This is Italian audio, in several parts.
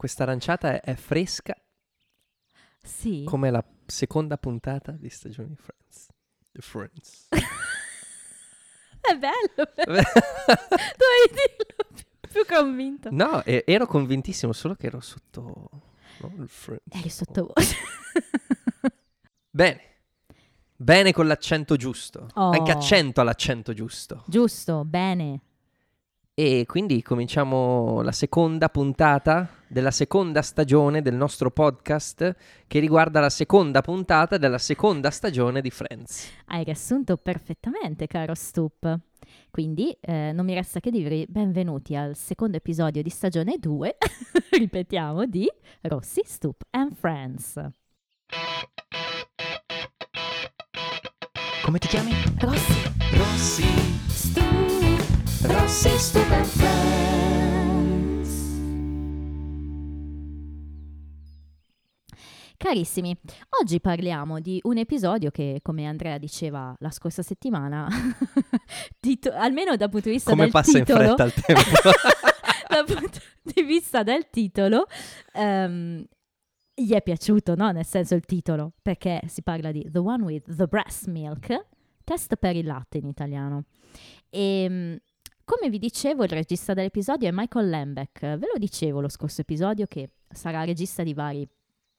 Questa aranciata è, fresca Sì. come la seconda puntata di stagione Friends. The Friends. È bello. però. Dovevi dirlo più, più convinto. no, e- ero convintissimo, solo che ero sotto... no, il Friends. Eri sottovoce. Bene. Bene con l'accento giusto. Oh. Anche accento all'accento giusto. Giusto, bene. E quindi cominciamo la seconda puntata della seconda stagione del nostro podcast che riguarda la seconda puntata della seconda stagione di Friends. Hai riassunto perfettamente, caro Stup. Quindi eh, non mi resta che dirvi benvenuti al secondo episodio di stagione 2, ripetiamo, di Rossi, Stup and Friends. Come ti chiami? Rossi, Rossi. Stup, And Friends. Carissimi, oggi parliamo di un episodio che, come Andrea diceva la scorsa settimana, tito- almeno dal punto di vista Come del passa in titolo, fretta il tempo. dal punto di vista del titolo, ehm, gli è piaciuto, no? Nel senso il titolo, perché si parla di The One with the Breast Milk, test per il latte in italiano. E come vi dicevo, il regista dell'episodio è Michael Lembeck. Ve lo dicevo lo scorso episodio che sarà regista di vari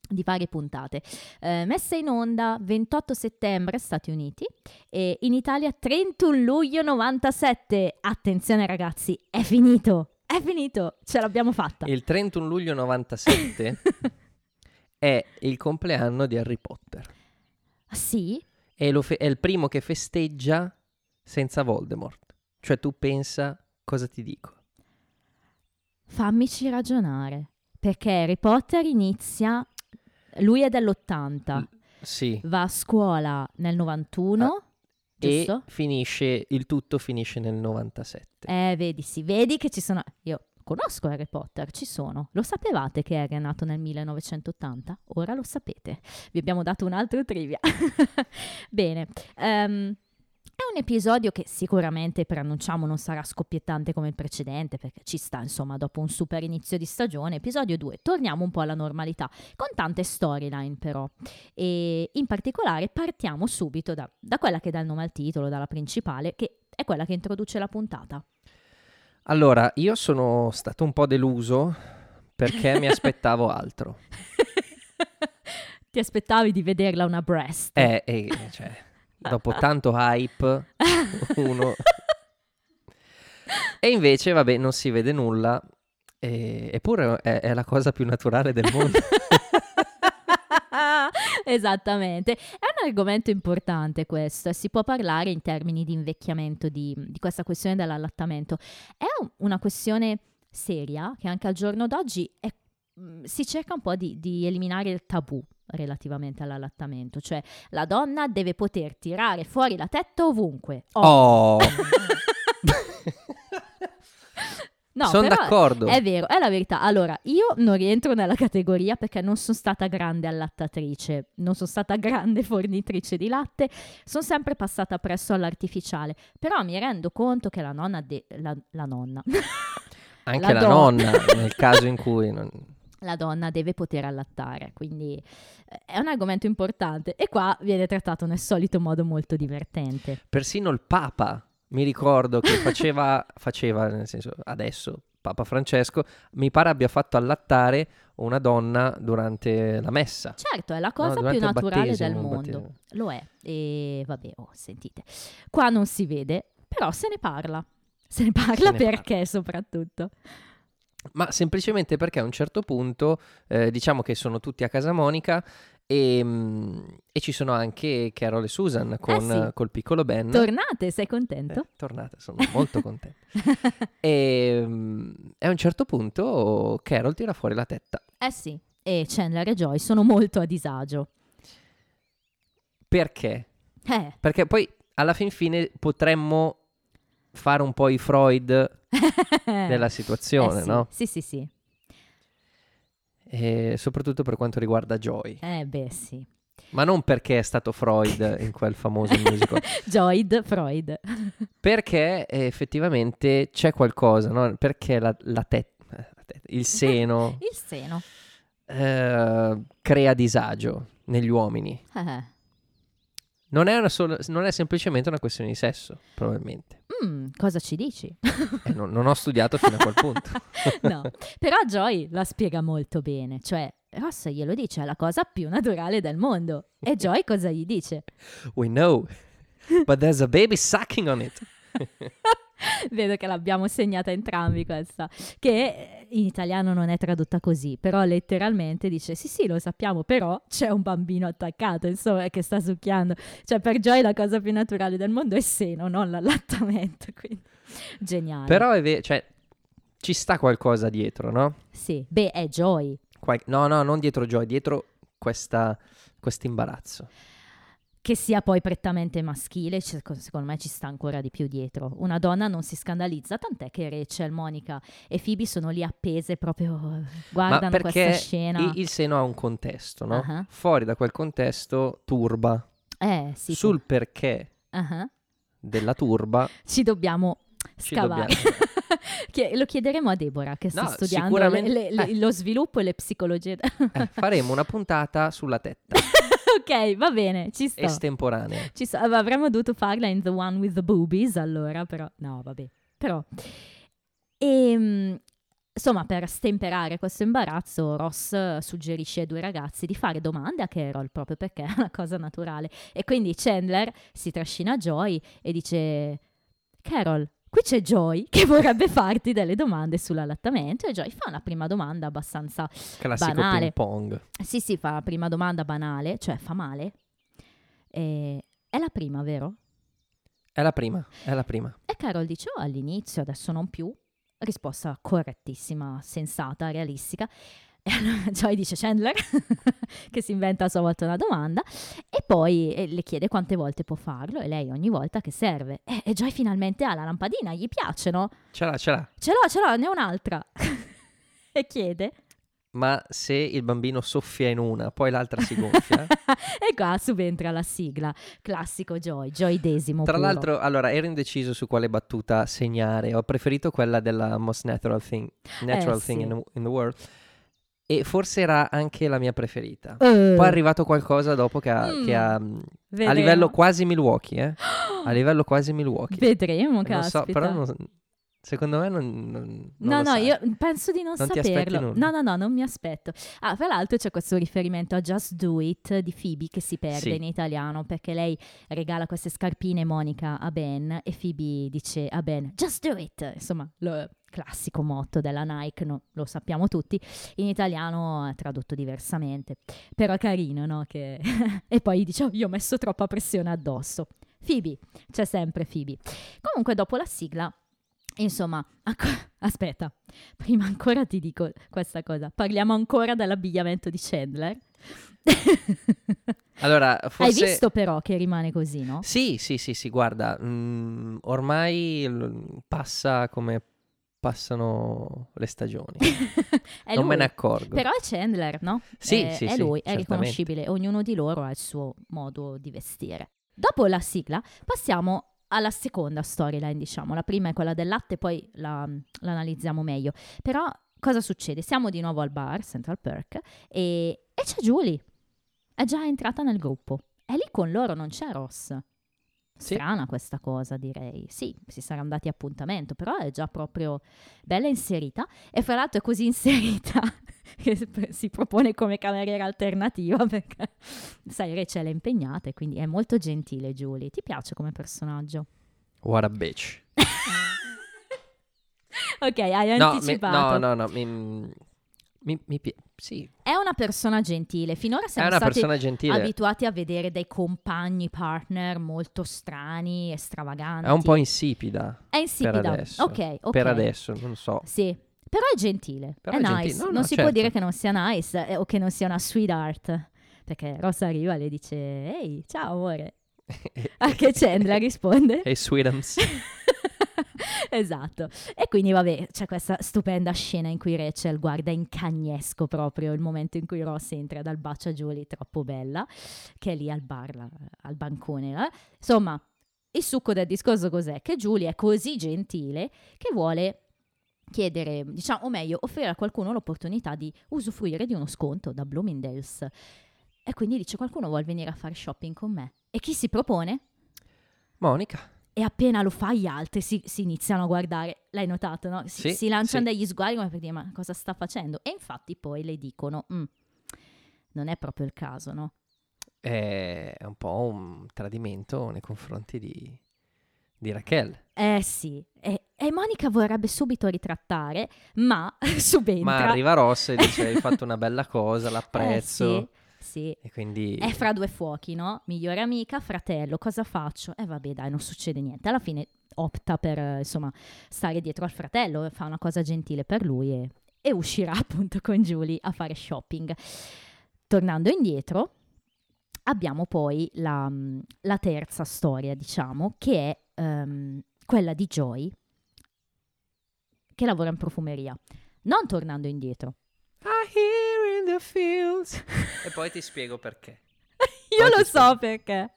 di varie puntate. Eh, messa in onda 28 settembre Stati Uniti e in Italia 31 luglio 97. Attenzione ragazzi, è finito, è finito, ce l'abbiamo fatta. Il 31 luglio 97 è il compleanno di Harry Potter. Ah, sì? Lo fe- è il primo che festeggia senza Voldemort. Cioè tu pensa cosa ti dico. Fammici ragionare, perché Harry Potter inizia, lui è dell'80, Sì. va a scuola nel 91, E giusto? finisce, il tutto finisce nel 97. Eh, vedi, sì, vedi che ci sono... Io conosco Harry Potter, ci sono. Lo sapevate che è nato nel 1980? Ora lo sapete. Vi abbiamo dato un altro trivia. Bene. ehm, è un episodio che sicuramente preannunciamo non sarà scoppiettante come il precedente, perché ci sta, insomma, dopo un super inizio di stagione. Episodio 2, torniamo un po' alla normalità, con tante storyline però. E in particolare partiamo subito da, da quella che dà il nome al titolo, dalla principale, che è quella che introduce la puntata. Allora, io sono stato un po' deluso perché mi aspettavo altro. Ti aspettavi di vederla una breast? Eh, eh, cioè, dopo tanto hype, uno... E invece, vabbè, non si vede nulla. e- eppure è, è la cosa più naturale del mondo. Esattamente, è un argomento importante questo e si può parlare in termini di invecchiamento di, di questa questione dell'allattamento. È un- una questione seria che anche al giorno d'oggi è- mh, si cerca un po' di, di eliminare il tabù relativamente all'allattamento, cioè la donna deve poter tirare fuori la tetta ovunque. Oh, Oh, no, sono d'accordo. È vero, è la verità. Allora, io non rientro nella categoria perché non sono stata grande allattatrice, non sono stata grande fornitrice di latte, sono sempre passata presso all'artificiale, però mi rendo conto che la nonna, de- la, la nonna, Anche la la, donna. nonna, nel caso in cui... non- la donna deve poter allattare, quindi eh, è un argomento importante e qua viene trattato nel solito modo molto divertente. Persino il Papa, mi ricordo che faceva, faceva, nel senso, adesso, Papa Francesco, mi pare abbia fatto allattare una donna durante la messa. Certo, è la No, cosa durante più naturale del battesimo, mondo. Lo è. E vabbè, oh, sentite. Qua non si vede, però se ne parla. Se ne parla ne perché soprattutto. Ma semplicemente perché a un certo punto, eh, diciamo che sono tutti a casa Monica e, mm, e ci sono anche Carol e Susan con, Eh sì. col piccolo Ben. Tornate, sei contento? Eh, tornate, sono molto contento. e, mm, e a un certo punto Carol tira fuori la tetta. Eh sì. E Chandler e Joy sono molto a disagio. Perché? Eh, Perché poi alla fin fine potremmo fare un po' i Freud della situazione, eh sì. no? Sì, sì, sì. E soprattutto per quanto riguarda Joy. Eh beh, sì. Ma non perché è stato Freud in quel famoso musical, Joyd, Freud. perché effettivamente c'è qualcosa, no? Perché la, la, tetta. Il seno Il seno. eh, crea disagio negli uomini. Eh. Non è, una sola- non è semplicemente una questione di sesso, probabilmente. Mm, cosa ci dici? Eh, non, non ho studiato fino a quel punto. no, però Joy la spiega molto bene, cioè Ross glielo dice, è la cosa più naturale del mondo. E Joy cosa gli dice? We know, but there's a baby sucking on it. Vedo che l'abbiamo segnata entrambi questa, che in italiano non è tradotta così, però letteralmente dice sì sì lo sappiamo, però c'è un bambino attaccato, insomma, che sta succhiando. Cioè per Joy la cosa più naturale del mondo è il seno, non l'allattamento, quindi geniale. Però è vero, cioè, ci sta qualcosa dietro, no? Sì, beh, è Joy. Qual- no, no, non dietro Joy, dietro questa, questo imbarazzo. Che sia poi prettamente maschile, secondo me ci sta ancora di più dietro. Una donna non si scandalizza, tant'è che Rachel, Monica e Phoebe sono lì appese proprio, guardano perché questa scena. il, il seno ha un contesto, no? Ah. Fuori da quel contesto turba. Eh, sì. Sul perché Ah, della turba Ci dobbiamo ci scavare. dobbiamo... Che- lo chiederemo a Deborah che sta No, studiando sicuramente- le- le- eh. lo sviluppo e le psicologie. Eh, faremo una puntata sulla tetta, ok, va bene, ci sto. estemporanea. Ci sto. Av- Avremmo dovuto farla in The One with the Boobies, allora, però, no, vabbè. Però, Ehm, insomma, per stemperare questo imbarazzo, Ross eh, suggerisce ai due ragazzi di fare domande a Carol, proprio perché è una cosa naturale. E quindi Chandler si trascina Joy e dice, Carol, qui c'è Joy che vorrebbe farti delle domande sull'allattamento. E Joy fa una prima domanda abbastanza Classico Banale. ping pong. sì, sì, fa la prima domanda banale, cioè fa male. E- È la prima, vero? È la prima, è la prima. E Carol dice, oh, all'inizio, adesso non più. Risposta correttissima, sensata, realistica. E allora Joy dice Chandler, che si inventa a sua volta una domanda, e poi eh, le chiede quante volte può farlo, e lei ogni volta che serve. E, e Joy finalmente ha la lampadina, gli piace, no? Ce l'ha, ce l'ha. Ce l'ho, ce l'ho, ne ho un'altra. e chiede, Ma se il bambino soffia in una, poi l'altra si gonfia. e qua subentra la sigla, classico Joy, Joy desimo Tra puro. l'altro, allora, ero indeciso su quale battuta segnare. Ho preferito quella della most natural thing, natural Eh, thing sì. in, the, in the world. E forse era anche la mia preferita. Eh, Poi è arrivato qualcosa dopo che ha, Mm, che ha, mm, a livello quasi Milwaukee, eh? A livello quasi Milwaukee. Vedremo, non caspita. so, però non- secondo me non, non- non No, no, sai. io penso di non, Non saperlo. No, no, no, non mi aspetto. Ah, tra l'altro c'è questo riferimento a Just Do It di Phoebe che si perde Sì. in italiano perché lei regala queste scarpine Monica a Ben e Phoebe dice a Ben Just Do It. Insomma, lo classico motto della Nike, no, lo sappiamo tutti. In italiano è tradotto diversamente. Però carino, no? Che... e poi dice, oh, io ho messo troppa pressione addosso. Phoebe, c'è sempre Phoebe. Comunque dopo la sigla Insomma, acco- aspetta, prima ancora ti dico questa cosa. Parliamo ancora dell'abbigliamento di Chandler. Allora, forse... Hai visto però che rimane così, no? Sì, sì, sì, sì, guarda, mm, ormai l- passa come passano le stagioni. È non lui. me ne accorgo. Però è Chandler, no? Sì, è, sì, è sì, lui, è certamente. riconoscibile. Ognuno di loro ha il suo modo di vestire. Dopo la sigla passiamo alla seconda storyline, diciamo. La prima è quella del latte, poi la, l'analizziamo meglio. Però cosa succede? Siamo di nuovo al bar, Central Perk, e, e c'è Julie. È già entrata nel gruppo. E lì con loro non c'è Ross. Sì. Strana questa cosa, direi. Sì, si saranno dati appuntamento, però è già proprio bella inserita. E fra l'altro è così inserita che si- propone come cameriera alternativa perché, sai, Rachel è impegnata e quindi è molto gentile Julie. Ti piace come personaggio? What a bitch. ok, hai No, mi- anticipato. no, no, no, mi, mi, mi pi- sì, È una persona gentile. Finora siamo stati abituati a vedere dei compagni, partner molto strani, stravaganti. È un po' insipida È insipida. per adesso. Ok, ok. Per adesso, non so. Sì, però è gentile, Però è, è gentile. nice. No, no, non si certo. può dire che non sia nice eh, o che non sia una sweetheart. Perché Ross arriva e le dice, ehi, ciao amore. A che Chandler risponde? E Sweetums. esatto. E quindi vabbè, c'è questa stupenda scena in cui Rachel guarda in cagnesco proprio il momento in cui Ross entra dal bacio a Julie, troppo bella, che è lì al bar, la- al bancone. eh. Insomma, il succo del discorso cos'è? Che Julie è così gentile che vuole chiedere, diciamo, o meglio, offrire a qualcuno l'opportunità di usufruire di uno sconto da Bloomingdale's. E quindi dice qualcuno vuole venire a fare shopping con me. E chi si propone? Monica. E appena lo fa gli altri si, si iniziano a guardare. L'hai notato, no? Si, Sì, si lanciano sì. degli sguardi come per dire ma cosa sta facendo? E infatti poi le dicono, "Mm, non è proprio il caso, no? È un po' un tradimento nei confronti di, di Raquel. Eh sì, e, e Monica vorrebbe subito ritrattare, ma subentra. Ma arriva Ross e dice hai fatto una bella cosa, l'apprezzo. Eh sì, sì. E quindi... È fra due fuochi, no? Migliore amica, fratello, cosa faccio? E vabbè, dai, non succede niente. Alla fine opta per, eh, insomma, stare dietro al fratello, fa una cosa gentile per lui e, e uscirà appunto con Julie a fare shopping. Tornando indietro, abbiamo poi la, la terza storia, diciamo, che è ehm, quella di Joy, che lavora in profumeria. Non tornando indietro. I hear in the fields. e poi ti spiego perché. Io Poi lo ti spiego. so perché.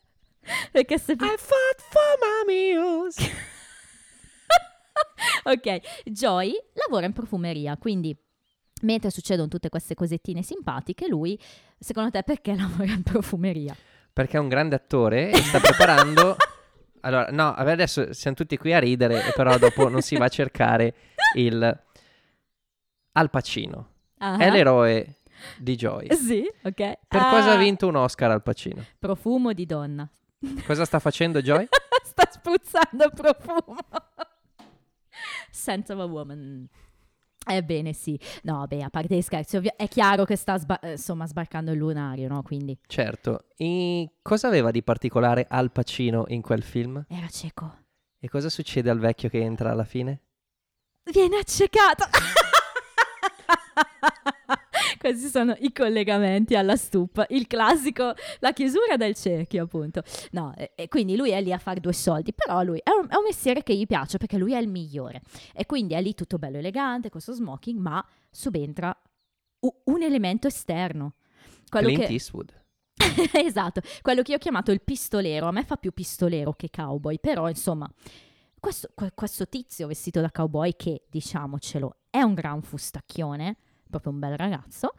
Perché se... I fought for my meals. ok, Joy lavora in profumeria, quindi mentre succedono tutte queste cosettine simpatiche, lui, secondo te, perché lavora in profumeria? Perché è un grande attore e sta preparando... Allora, no, adesso siamo tutti qui a ridere, però dopo non si va a cercare il Al Pacino. Ah, È l'eroe di Joy. Sì, ok. Per Ah, cosa ha vinto un Oscar Al Pacino? Profumo di donna. Cosa sta facendo Joy? Sta spruzzando profumo. Sense of a woman. Ebbene sì, no, beh, a parte gli scherzi, ovvia- è chiaro che sta sba- eh, insomma sbarcando il lunario, no? Quindi Certo. E cosa aveva di particolare Al Pacino in quel film? era cieco. E cosa succede al vecchio che entra alla fine? Viene accecato. Questi sono i collegamenti alla stup, il classico, la chiusura del cerchio, appunto. No, e, e quindi lui è lì a fare due soldi, però lui è un, è un mestiere che gli piace perché lui è il migliore. E quindi è lì tutto bello elegante, questo smoking, ma subentra un elemento esterno. Quello Clint che... Eastwood. esatto, quello che io ho chiamato il pistolero. A me fa più pistolero che cowboy, però insomma, questo, que- questo tizio vestito da cowboy che, diciamocelo, è un gran fustacchione, proprio un bel ragazzo,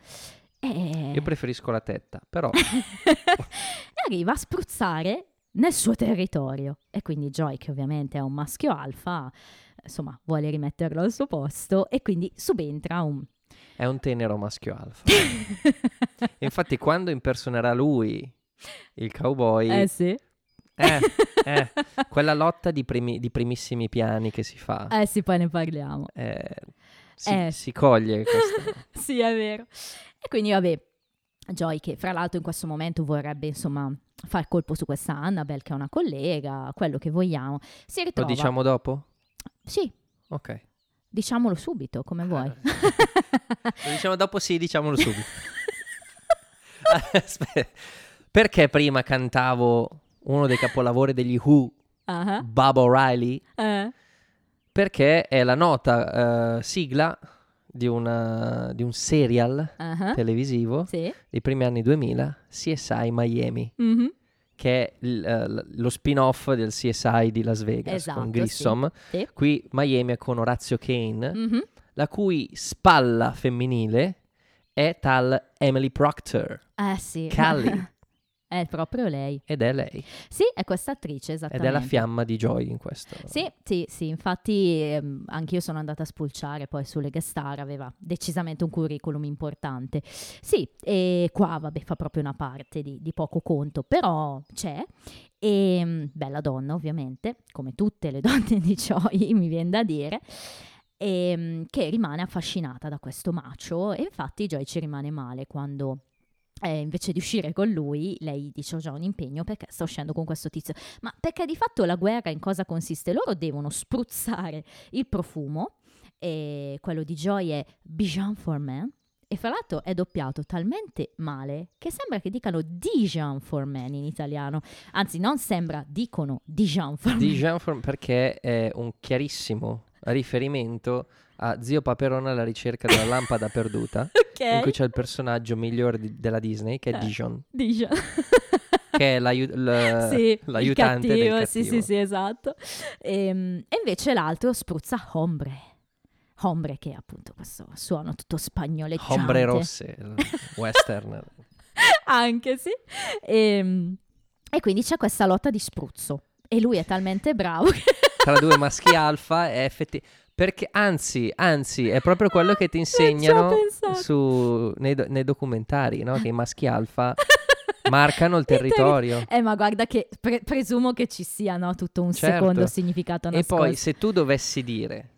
e... Io preferisco la tetta, però e arriva a spruzzare nel suo territorio. E quindi Joy, che ovviamente è un maschio alfa, insomma, vuole rimetterlo al suo posto e quindi subentra un... è un tenero maschio alfa. Infatti quando impersonerà lui, il cowboy, eh sì. eh, eh, quella lotta di, primi- di primissimi piani che si fa, Eh sì, poi ne parliamo. eh, si, Eh. si coglie questo. sì, è vero. E quindi, vabbè, Joy, che fra l'altro in questo momento vorrebbe, insomma, far colpo su questa Annabelle, che è una collega, quello che vogliamo, si Lo ritrova... diciamo dopo? Sì, Ok. diciamolo subito, come vuoi. Lo diciamo dopo? Sì, diciamolo subito. Aspetta. Perché prima cantavo uno dei capolavori degli Who, Ah, Bob O'Reilly? eh, Perché è la nota eh, sigla di, una- di un serial ah, televisivo Sì. dei primi anni 2000, CSI Miami, mhm, che è l- lo spin-off del CSI di Las Vegas Esatto, con Grissom. sì. Sì. Qui Miami è con Orazio Kane, mhm. la cui spalla femminile è tal Emily Proctor. Eh sì. Callie. è proprio lei. Ed è lei. Sì, è questa attrice, Ed esattamente. è la fiamma di Joy in questo. Sì, sì, sì, infatti ehm, anch'io sono andata a spulciare poi sulle guest star, aveva decisamente un curriculum importante. Sì, e qua vabbè fa proprio una parte di, di poco conto, però c'è. E mm, bella donna ovviamente, come tutte le donne di Choi mi viene da dire. E, mm, che rimane affascinata da questo macio e infatti Joy ci rimane male quando eh, invece di uscire con lui, lei dice ho già un impegno perché sta uscendo con questo tizio. Ma perché di fatto la guerra in cosa consiste? Loro devono spruzzare il profumo, e quello di Joy è Bijan for Men, e fra l'altro è doppiato talmente male che sembra che dicano Dijon for Men in italiano. Anzi, non sembra, dicono Dijon for Men. Di Jean Form- perché è un chiarissimo riferimento a Zio Paperone alla ricerca della lampada perduta, in cui c'è il personaggio migliore di- della Disney, che è Eh. Dijon, Dijon. che è l'aiu- l- sì, l'aiutante del cattivo, cattivo. Sì, sì, sì, esatto. Ehm, E, invece l'altro spruzza ombre. Hombre, che è appunto questo suono tutto spagnoleggiante. Ombre rosse, western. Anche sì. E, e quindi c'è questa lotta di spruzzo. E lui è talmente bravo. Tra due maschi alfa è effettivamente... Perché, anzi, anzi, è proprio quello che ti insegnano su, nei, do- nei documentari, no? Che i maschi alfa marcano il Il terri- territorio. Eh, ma guarda che pre- presumo che ci sia no, tutto un Certo. secondo significato E nascosto. poi, se tu dovessi dire,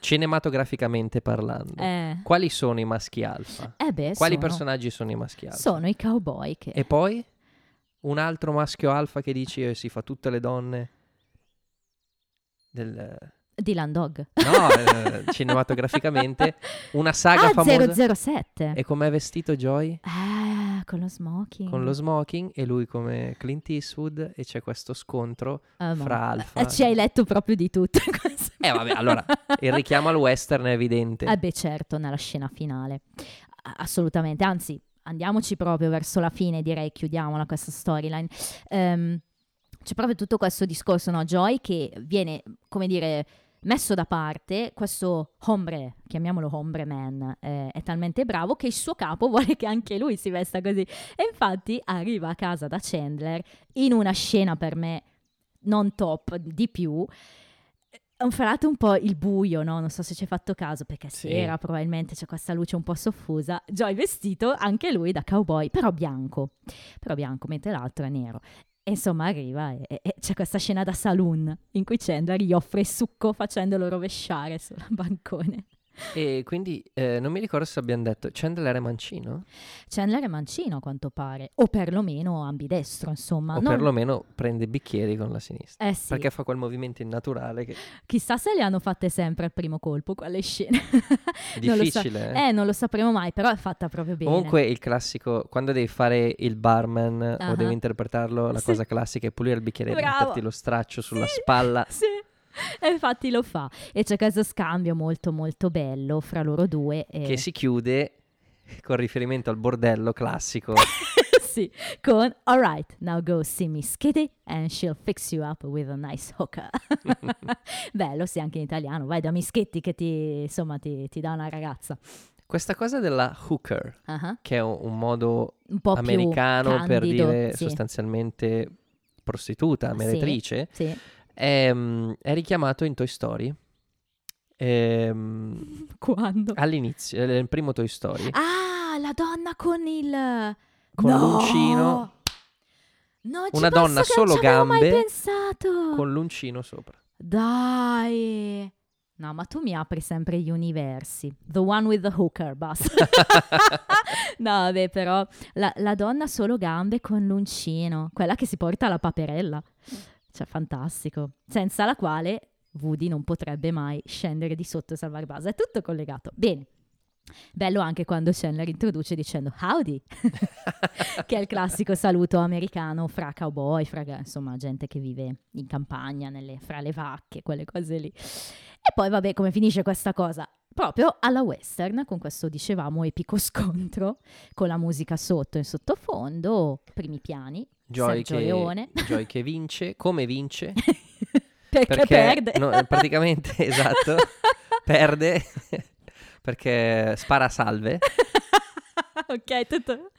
cinematograficamente parlando, Eh, quali sono i maschi alfa? eh beh, Quali sono, personaggi sono i maschi alfa? sono i cowboy che... E poi un altro maschio alfa che dici eh, si fa tutte le donne del Dylan Dog. no, eh, cinematograficamente una saga ah, famosa 007. e com'è vestito Joy? Ah, con lo smoking. Con lo smoking e lui come Clint Eastwood e c'è questo scontro ma- fra alfa. Eh, Ci hai letto proprio di tutto. Eh vabbè, allora il richiamo al western è evidente. Eh beh, certo, nella scena finale. Assolutamente, anzi, andiamoci proprio verso la fine, direi, chiudiamola questa storyline. Ehm, c'è proprio tutto questo discorso, no? Joy che viene, come dire, messo da parte, questo hombre, chiamiamolo hombre man, eh, è talmente bravo che il suo capo vuole che anche lui si vesta così. E infatti arriva a casa da Chandler in una scena per me non top di più. Ho infarato un po' il buio, no? Non so se ci hai fatto caso, perché Sì. sera probabilmente c'è questa luce un po' soffusa. Joy vestito, anche lui da cowboy, però bianco. Però bianco, mentre l'altro è nero. E insomma arriva e, e- e c'è questa scena da saloon in cui Chandler gli offre il succo facendolo rovesciare sul bancone. E quindi eh, non mi ricordo se abbiamo detto Chandler è mancino Chandler è mancino a quanto pare, o perlomeno ambidestro, insomma. o Non- perlomeno prende bicchieri con la sinistra. Eh sì, Perché fa quel movimento innaturale che chissà se le hanno fatte sempre al primo colpo quelle scene. è Non so. difficile. eh. Eh, non lo sapremo mai, però è fatta proprio bene. Comunque il classico, quando devi fare il barman Ah. o devi interpretarlo, la Sì. cosa classica è pulire il bicchiere e Bravo. metterti lo straccio sulla Sì. spalla. Sì, e infatti lo fa. E c'è questo scambio molto molto bello fra loro due. e- Che si chiude con riferimento al bordello classico. sì, con Alright, now go see Miss Kitty and she'll fix you up with a nice hooker. Bello, sì, anche in italiano. Vai da Miss Kitty che ti, insomma, ti, ti dà una ragazza. Questa cosa della hooker, Ah, che è un, modo Un po' americano più per candido, dire sì, sostanzialmente prostituta, meretrice, sì. È, mm, è richiamato in Toy Story. Ehm, Quando? all'inizio, eh, nel primo Toy Story. Ah, la donna con il... Con No! l'uncino. Ci Una donna solo gambe, pensato. Con l'uncino sopra. Dai. No, ma tu mi apri sempre gli universi. The one with the hooker, basta. no, vabbè, però la, la donna solo gambe con l'uncino, quella che si porta la paperella. Cioè, fantastico. Senza la quale Woody non potrebbe mai scendere di sotto e salvare Buzz. È tutto collegato. Bene. Bello anche quando Chandler introduce dicendo howdy, che è il classico saluto americano fra cowboy, fra insomma gente che vive in campagna, nelle- fra le vacche, quelle cose lì. E poi vabbè come finisce questa cosa? Proprio alla western, con questo dicevamo epico scontro, con la musica sotto in sottofondo, primi piani, Joy che. Joy che vince. Come vince? perché, Perché perde. no, praticamente, esatto, perde perché spara salve ok, tutto...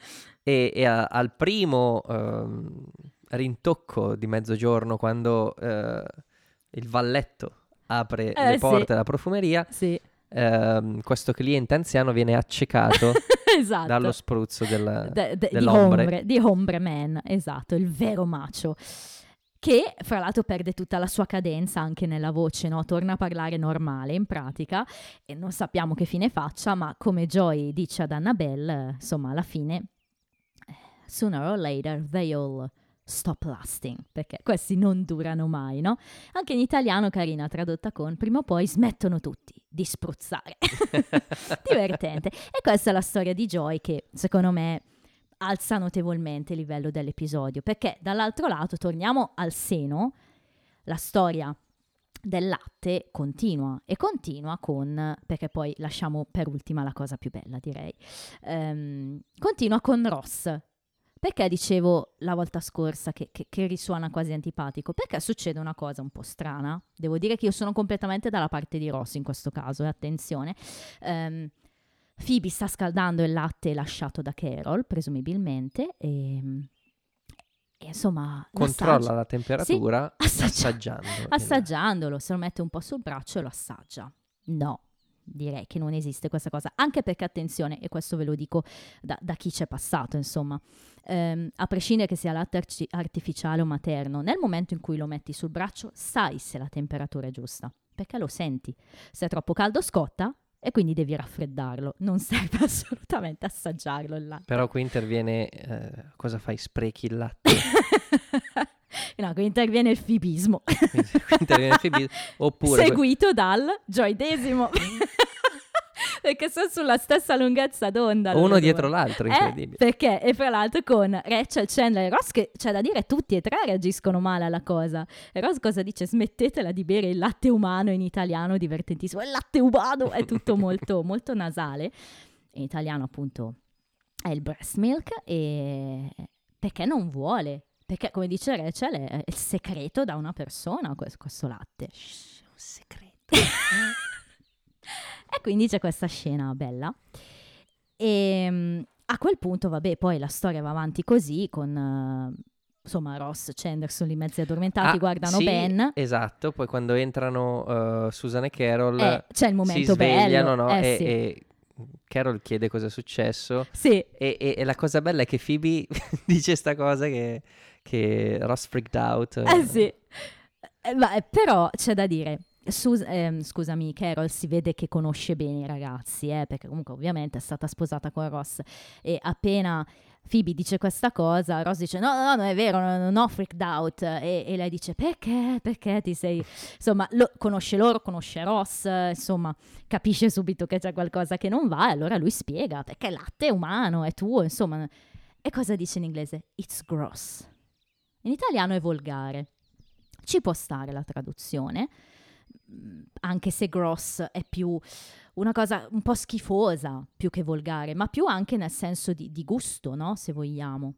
e, e a- al primo ehm, rintocco di mezzogiorno quando eh, il valletto apre Eh, le sì. porte della profumeria, Sì, ehm, questo cliente anziano viene accecato esatto. dallo spruzzo del, De- de- di, hombre, di hombre man, esatto, il vero macio. Che fra l'altro perde tutta la sua cadenza anche nella voce, no? torna a parlare normale in pratica e non sappiamo che fine faccia, ma come Joy dice ad Annabelle, insomma alla fine, sooner or later they all stop lasting, perché questi non durano mai, no? Anche in italiano carina tradotta con prima o poi smettono tutti di spruzzare. Divertente. E questa è la storia di Joy che secondo me alza notevolmente il livello dell'episodio, perché dall'altro lato torniamo al seno, la storia del latte continua e continua con, perché poi lasciamo per ultima la cosa più bella direi, ehm, continua con Ross. Perché dicevo la volta scorsa che, che, che, risuona quasi antipatico? Perché succede una cosa un po' strana. Devo dire che io sono completamente dalla parte di Ross in questo caso, e attenzione. Um, Phoebe sta scaldando il latte lasciato da Carol, presumibilmente, e, e insomma... Controlla la temperatura sì, assaggia- assaggiandolo. Assaggiandolo, se lo mette un po' sul braccio e lo assaggia. No, direi che non esiste questa cosa, anche perché attenzione, e questo ve lo dico da, da chi c'è passato, insomma, ehm, a prescindere che sia latte artificiale o materno, nel momento in cui lo metti sul braccio sai se la temperatura è giusta, perché lo senti. Se è troppo caldo scotta e quindi devi raffreddarlo, non serve assolutamente assaggiarlo il latte. Però qui interviene, eh, cosa fai? Sprechi il latte? no, qui interviene il fibismo. interviene il fibismo. Oppure... Seguito dal gioidesimo. perché sono sulla stessa lunghezza d'onda. Uno dietro l'altro, incredibile. Eh, perché? E fra l'altro con Rachel, Chandler e Ross, che c'è da dire tutti e tre reagiscono male alla cosa. E Ross cosa dice? Smettetela di bere il latte umano in italiano, divertentissimo. Il latte umano è tutto molto, molto nasale. In italiano appunto è il breast milk e perché non vuole perché, come dice Rachel, è il segreto da una persona questo, questo latte. Shh, un segreto. e quindi c'è questa scena bella. E ehm, a quel punto, vabbè, poi la storia va avanti così con... Uh, insomma, Ross e Chandler sono lì mezzi addormentati, ah, guardano sì, Ben. Esatto, poi quando entrano uh, Susan e Carol eh, c'è il momento si svegliano, bello. no? Eh, e, sì. e Carol chiede cosa è successo. Sì. E, e, e, la cosa bella è che Phoebe dice sta cosa che, che Ross freaked out. Eh sì. Eh, ma, però c'è da dire. Sus- eh, scusami, Carol si vede che conosce bene i ragazzi, eh, perché comunque ovviamente è stata sposata con Ross e appena Phoebe dice questa cosa, Ross dice no, no, non è vero, non ho freaked out e, e lei dice perché, perché ti sei... Insomma, lo, conosce loro, conosce Ross, insomma, capisce subito che c'è qualcosa che non va e allora lui spiega perché il latte è umano, è tuo, insomma. E cosa dice in inglese? It's gross. In italiano è volgare. Ci può stare la traduzione, anche se gross è più una cosa un po' schifosa più che volgare, ma più anche nel senso di, di gusto, no? Se vogliamo.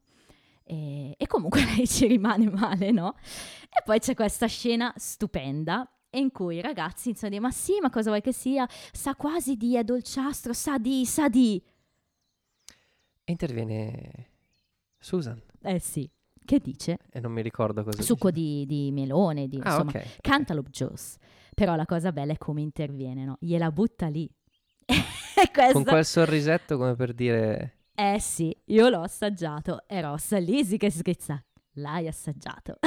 E, e, comunque lei ci rimane male, no? E poi c'è questa scena stupenda in cui i ragazzi iniziano a dire: Ma sì, ma cosa vuoi che sia? Sa quasi di, è dolciastro, sa di, sa di. E interviene Susan. Eh sì. Che dice? E non mi ricordo cosa Succo dice. di, di melone, di, ah, insomma, okay, cantaloupe okay. juice. Però la cosa bella è come interviene, no? Gliela butta lì. Con quel sorrisetto come per dire... Eh sì, io l'ho assaggiato. E Rossa Lisi che schizza. L'hai assaggiato.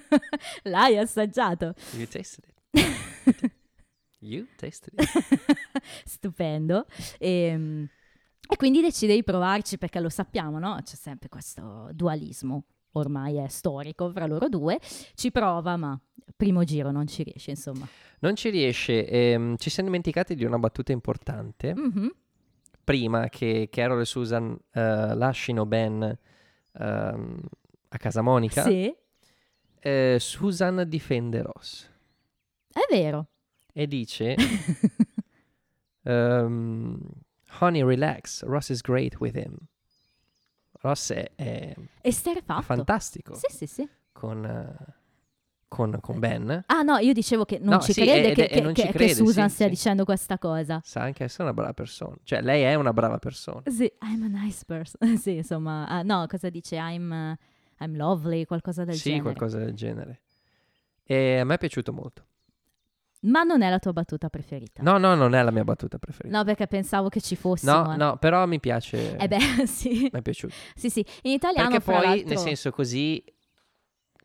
L'hai assaggiato. You tasted it. you tasted it. Stupendo. E, ehm, e quindi decide di provarci perché lo sappiamo, no? C'è sempre questo dualismo ormai è storico fra loro due, ci prova ma primo giro non ci riesce insomma. Non ci riesce, ehm, ci siamo dimenticati di una battuta importante. Mm-hmm. Prima che Carol e Susan uh, lasciano Ben uh, a casa Monica, sì. eh, Susan difende Ross. È vero. E dice... um, Honey, relax. Ross is great with him. Ross è, è, è fantastico. Sì, sì, sì. Con, uh, con, con, Ben. Ah no, io dicevo che non no, ci sì, crede ed, che, ed, che, ci che, crede, Susan sì, stia sì. dicendo questa cosa. Sa anche essere una brava persona. Cioè, lei è una brava persona. Sì, I'm a nice person. sì, insomma, uh, no, cosa dice? I'm, uh, I'm lovely, qualcosa del genere. Sì, qualcosa del genere. E a me è piaciuto molto. Ma non è la tua battuta preferita? No, no, non è la mia battuta preferita. No, perché pensavo che ci fossimo. No, no, però mi piace. Eh beh, sì. Mi è piaciuto. Sì, sì. In italiano, Perché poi, l'altro... nel senso, così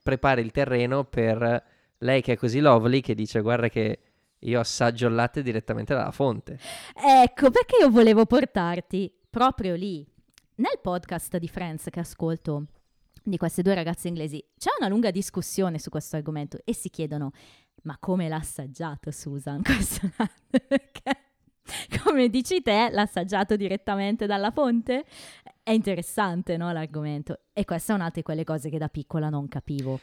prepari il terreno per lei che è così lovely che dice guarda che io assaggio il latte direttamente dalla fonte. Ecco, perché io volevo portarti proprio lì. Nel podcast di Friends che ascolto di queste due ragazze inglesi c'è una lunga discussione su questo argomento e si chiedono ma come l'ha assaggiato Susan questo latte? Perché, come dici te, l'ha assaggiato direttamente dalla fonte? È interessante, no, l'argomento. E questa è un'altra di quelle cose che da piccola non capivo.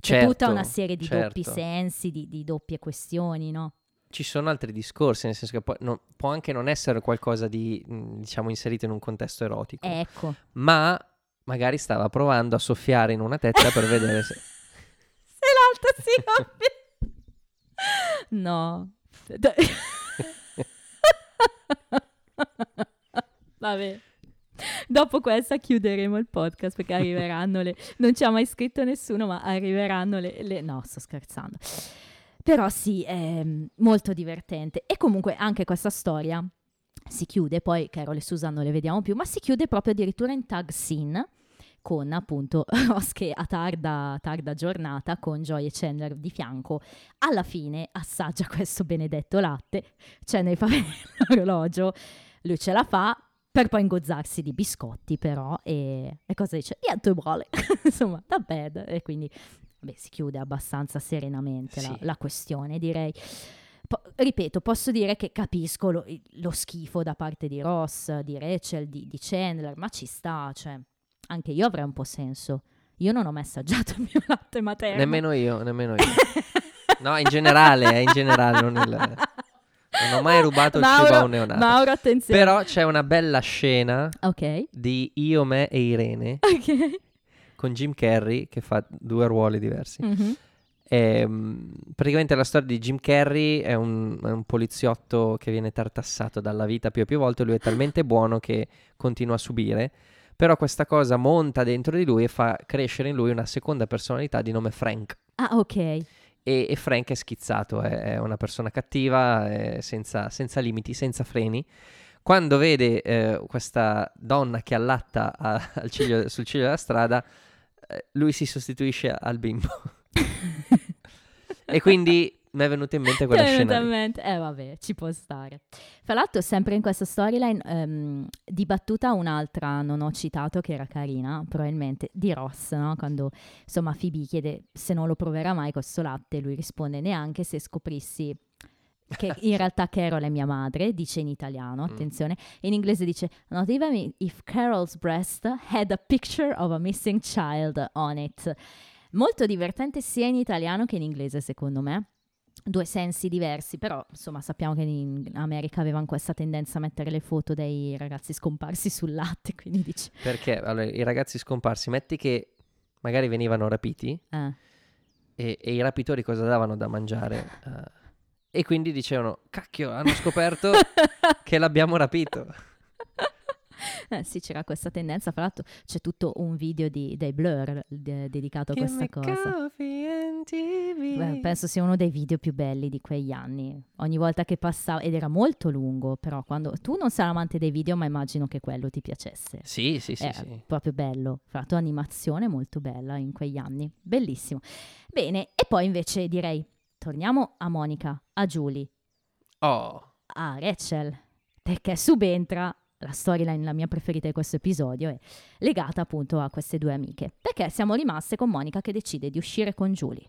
C'è certo, tutta una serie di certo. doppi sensi, di, di, doppie questioni, no? Ci sono altri discorsi, nel senso che poi, no, può anche non essere qualcosa di, diciamo, inserito in un contesto erotico. Ecco. Ma magari stava provando a soffiare in una tetta per vedere se... Se l'altro si gonfia. No. Vabbè. Dopo questa chiuderemo il podcast perché arriveranno le... Non ci ha mai scritto nessuno, ma arriveranno le... le... No, sto scherzando. Però sì, è molto divertente. E comunque anche questa storia si chiude, poi Carol e Susan non le vediamo più, ma si chiude proprio addirittura in tag scene con appunto Ross che a tarda, tarda giornata con Joy e Chandler di fianco alla fine assaggia questo benedetto latte Chandler fa l'orologio lui ce la fa per poi ingozzarsi di biscotti però e, e cosa dice? niente vuole insomma da bad e quindi beh, si chiude abbastanza serenamente sì. la, la questione direi Po- ripeto, posso dire che capisco lo, lo, schifo da parte di Ross, di Rachel, di, di, Chandler, ma ci sta, cioè, anche io avrei un po' senso. Io non ho mai assaggiato il mio latte materno. Nemmeno io, nemmeno io. no, in generale, eh, in generale, non il... Non ho mai rubato Mauro, il cibo a un neonato. Mauro, attenzione. Però c'è una bella scena okay. di Io, me e Irene okay. con Jim Carrey che fa due ruoli diversi. Mm-hmm. E, ehm, praticamente la storia di Jim Carrey è un, è un, poliziotto che viene tartassato dalla vita più e più volte. Lui è talmente buono che continua a subire. Però questa cosa monta dentro di lui e fa crescere in lui una seconda personalità di nome Frank. Ah, ok. E, e Frank è schizzato, è, è una persona cattiva, senza, senza, limiti, senza freni. Quando vede eh, questa donna che allatta a, ciglio, sul ciglio della strada, eh, lui si sostituisce al bimbo. e quindi mi è venuta in mente quella scena. Mente. Eh vabbè, ci può stare. Fra l'altro, sempre in questa storyline, um, di battuta un'altra non ho citato che era carina, probabilmente, di Ross, no? Quando insomma Phoebe chiede se non lo proverà mai questo latte, lui risponde neanche se scoprissi che in realtà Carol è mia madre, dice in italiano, mm. attenzione, in inglese dice not even if Carol's breast had a picture of a missing child on it. Molto divertente sia in italiano che in inglese, secondo me. Due sensi diversi, però insomma sappiamo che in America avevano questa tendenza a mettere le foto dei ragazzi scomparsi sul latte, quindi dici... Perché allora, i ragazzi scomparsi, metti che magari venivano rapiti eh. e, e, i rapitori cosa davano da mangiare? Uh, e quindi dicevano, cacchio, hanno scoperto che l'abbiamo rapito. Eh, sì, c'era questa tendenza. Fra l'altro, c'è tutto un video di, dei Blur de- dedicato a questa cosa. Beh, penso sia uno dei video più belli di quegli anni. Ogni volta che passava, ed era molto lungo, però quando tu non sei amante dei video, ma immagino che quello ti piacesse. Sì, sì, sì. È sì. proprio bello. Fra l'altro, animazione molto bella in quegli anni. Bellissimo. Bene, e poi invece direi, torniamo a Monica, a Julie. Oh. A Rachel. Perché subentra la storyline, la mia preferita di questo episodio, è legata appunto a queste due amiche. Perché siamo rimaste con Monica che decide di uscire con Julie.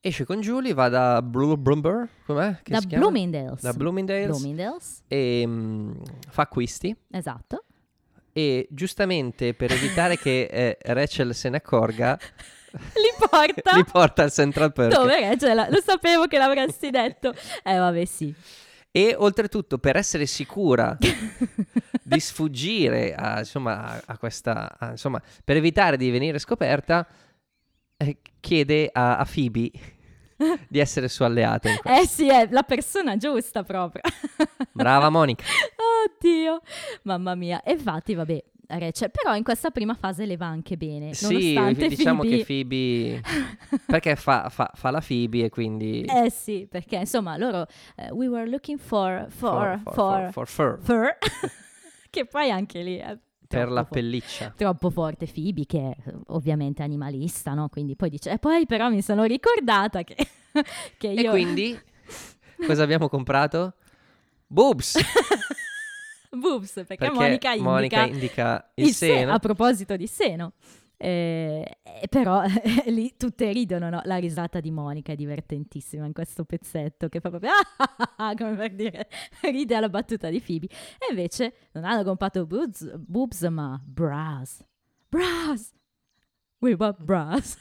Esce con Julie, va da Bloomberg, com'è? Che da Bloomingdale's. Da Bloomingdale's. Bloomingdale's. E um, fa acquisti. Esatto. E giustamente per evitare che eh, Rachel se ne accorga... li porta. li porta al Central Perk. Dove Rachel? Lo sapevo che l'avresti detto. Eh vabbè sì. E oltretutto, per essere sicura di sfuggire a, insomma, a questa, a, insomma, per evitare di venire scoperta, eh, chiede a, a Phoebe di essere sua alleata. Eh sì, è la persona giusta proprio. Brava Monica. Oddio, mamma mia. E infatti, vabbè, Rachel, però in questa prima fase le va anche bene. Sì, diciamo Phoebe... che Phoebe... perché fa, fa, fa, la Phoebe e quindi... Eh sì, perché insomma loro... Uh, we were looking for... For... For... For... for, for, for fur. che poi anche lì... È per la for- pelliccia. Troppo forte Phoebe, che è ovviamente animalista, no? Quindi poi dice... E poi però mi sono ricordata che... che io... E quindi... cosa abbiamo comprato? Boobs! boobs, perché, perché Monica, indica, Monica indica il, il seno. Se- a proposito di seno. Eh, però eh, lì tutte ridono, no? La risata di Monica è divertentissima in questo pezzetto che fa proprio ah, come per dire ride alla battuta di Phoebe. E invece non hanno comprato boobs, boobs ma bras. Bras! We want bras.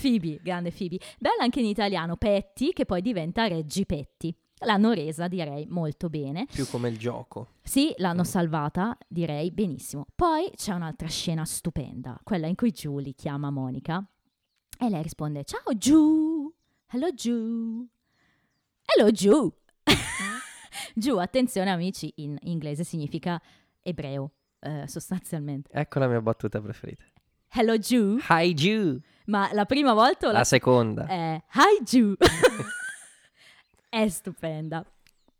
Phoebe, grande Phoebe. Bella anche in italiano, Petty, che poi diventa Reggi Petty. L'hanno resa, direi, molto bene. Più come il gioco. Sì, l'hanno Mm. salvata, direi, benissimo. Poi c'è un'altra scena stupenda, quella in cui Julie chiama Monica e lei risponde Ciao Giù, hello Giù, hello Giù. Giù, attenzione amici, in inglese significa ebreo, eh, sostanzialmente. Ecco la mia battuta preferita. Hello Giù, Hi Jew! ma la prima volta o la La seconda. è Hi Giù. è stupenda.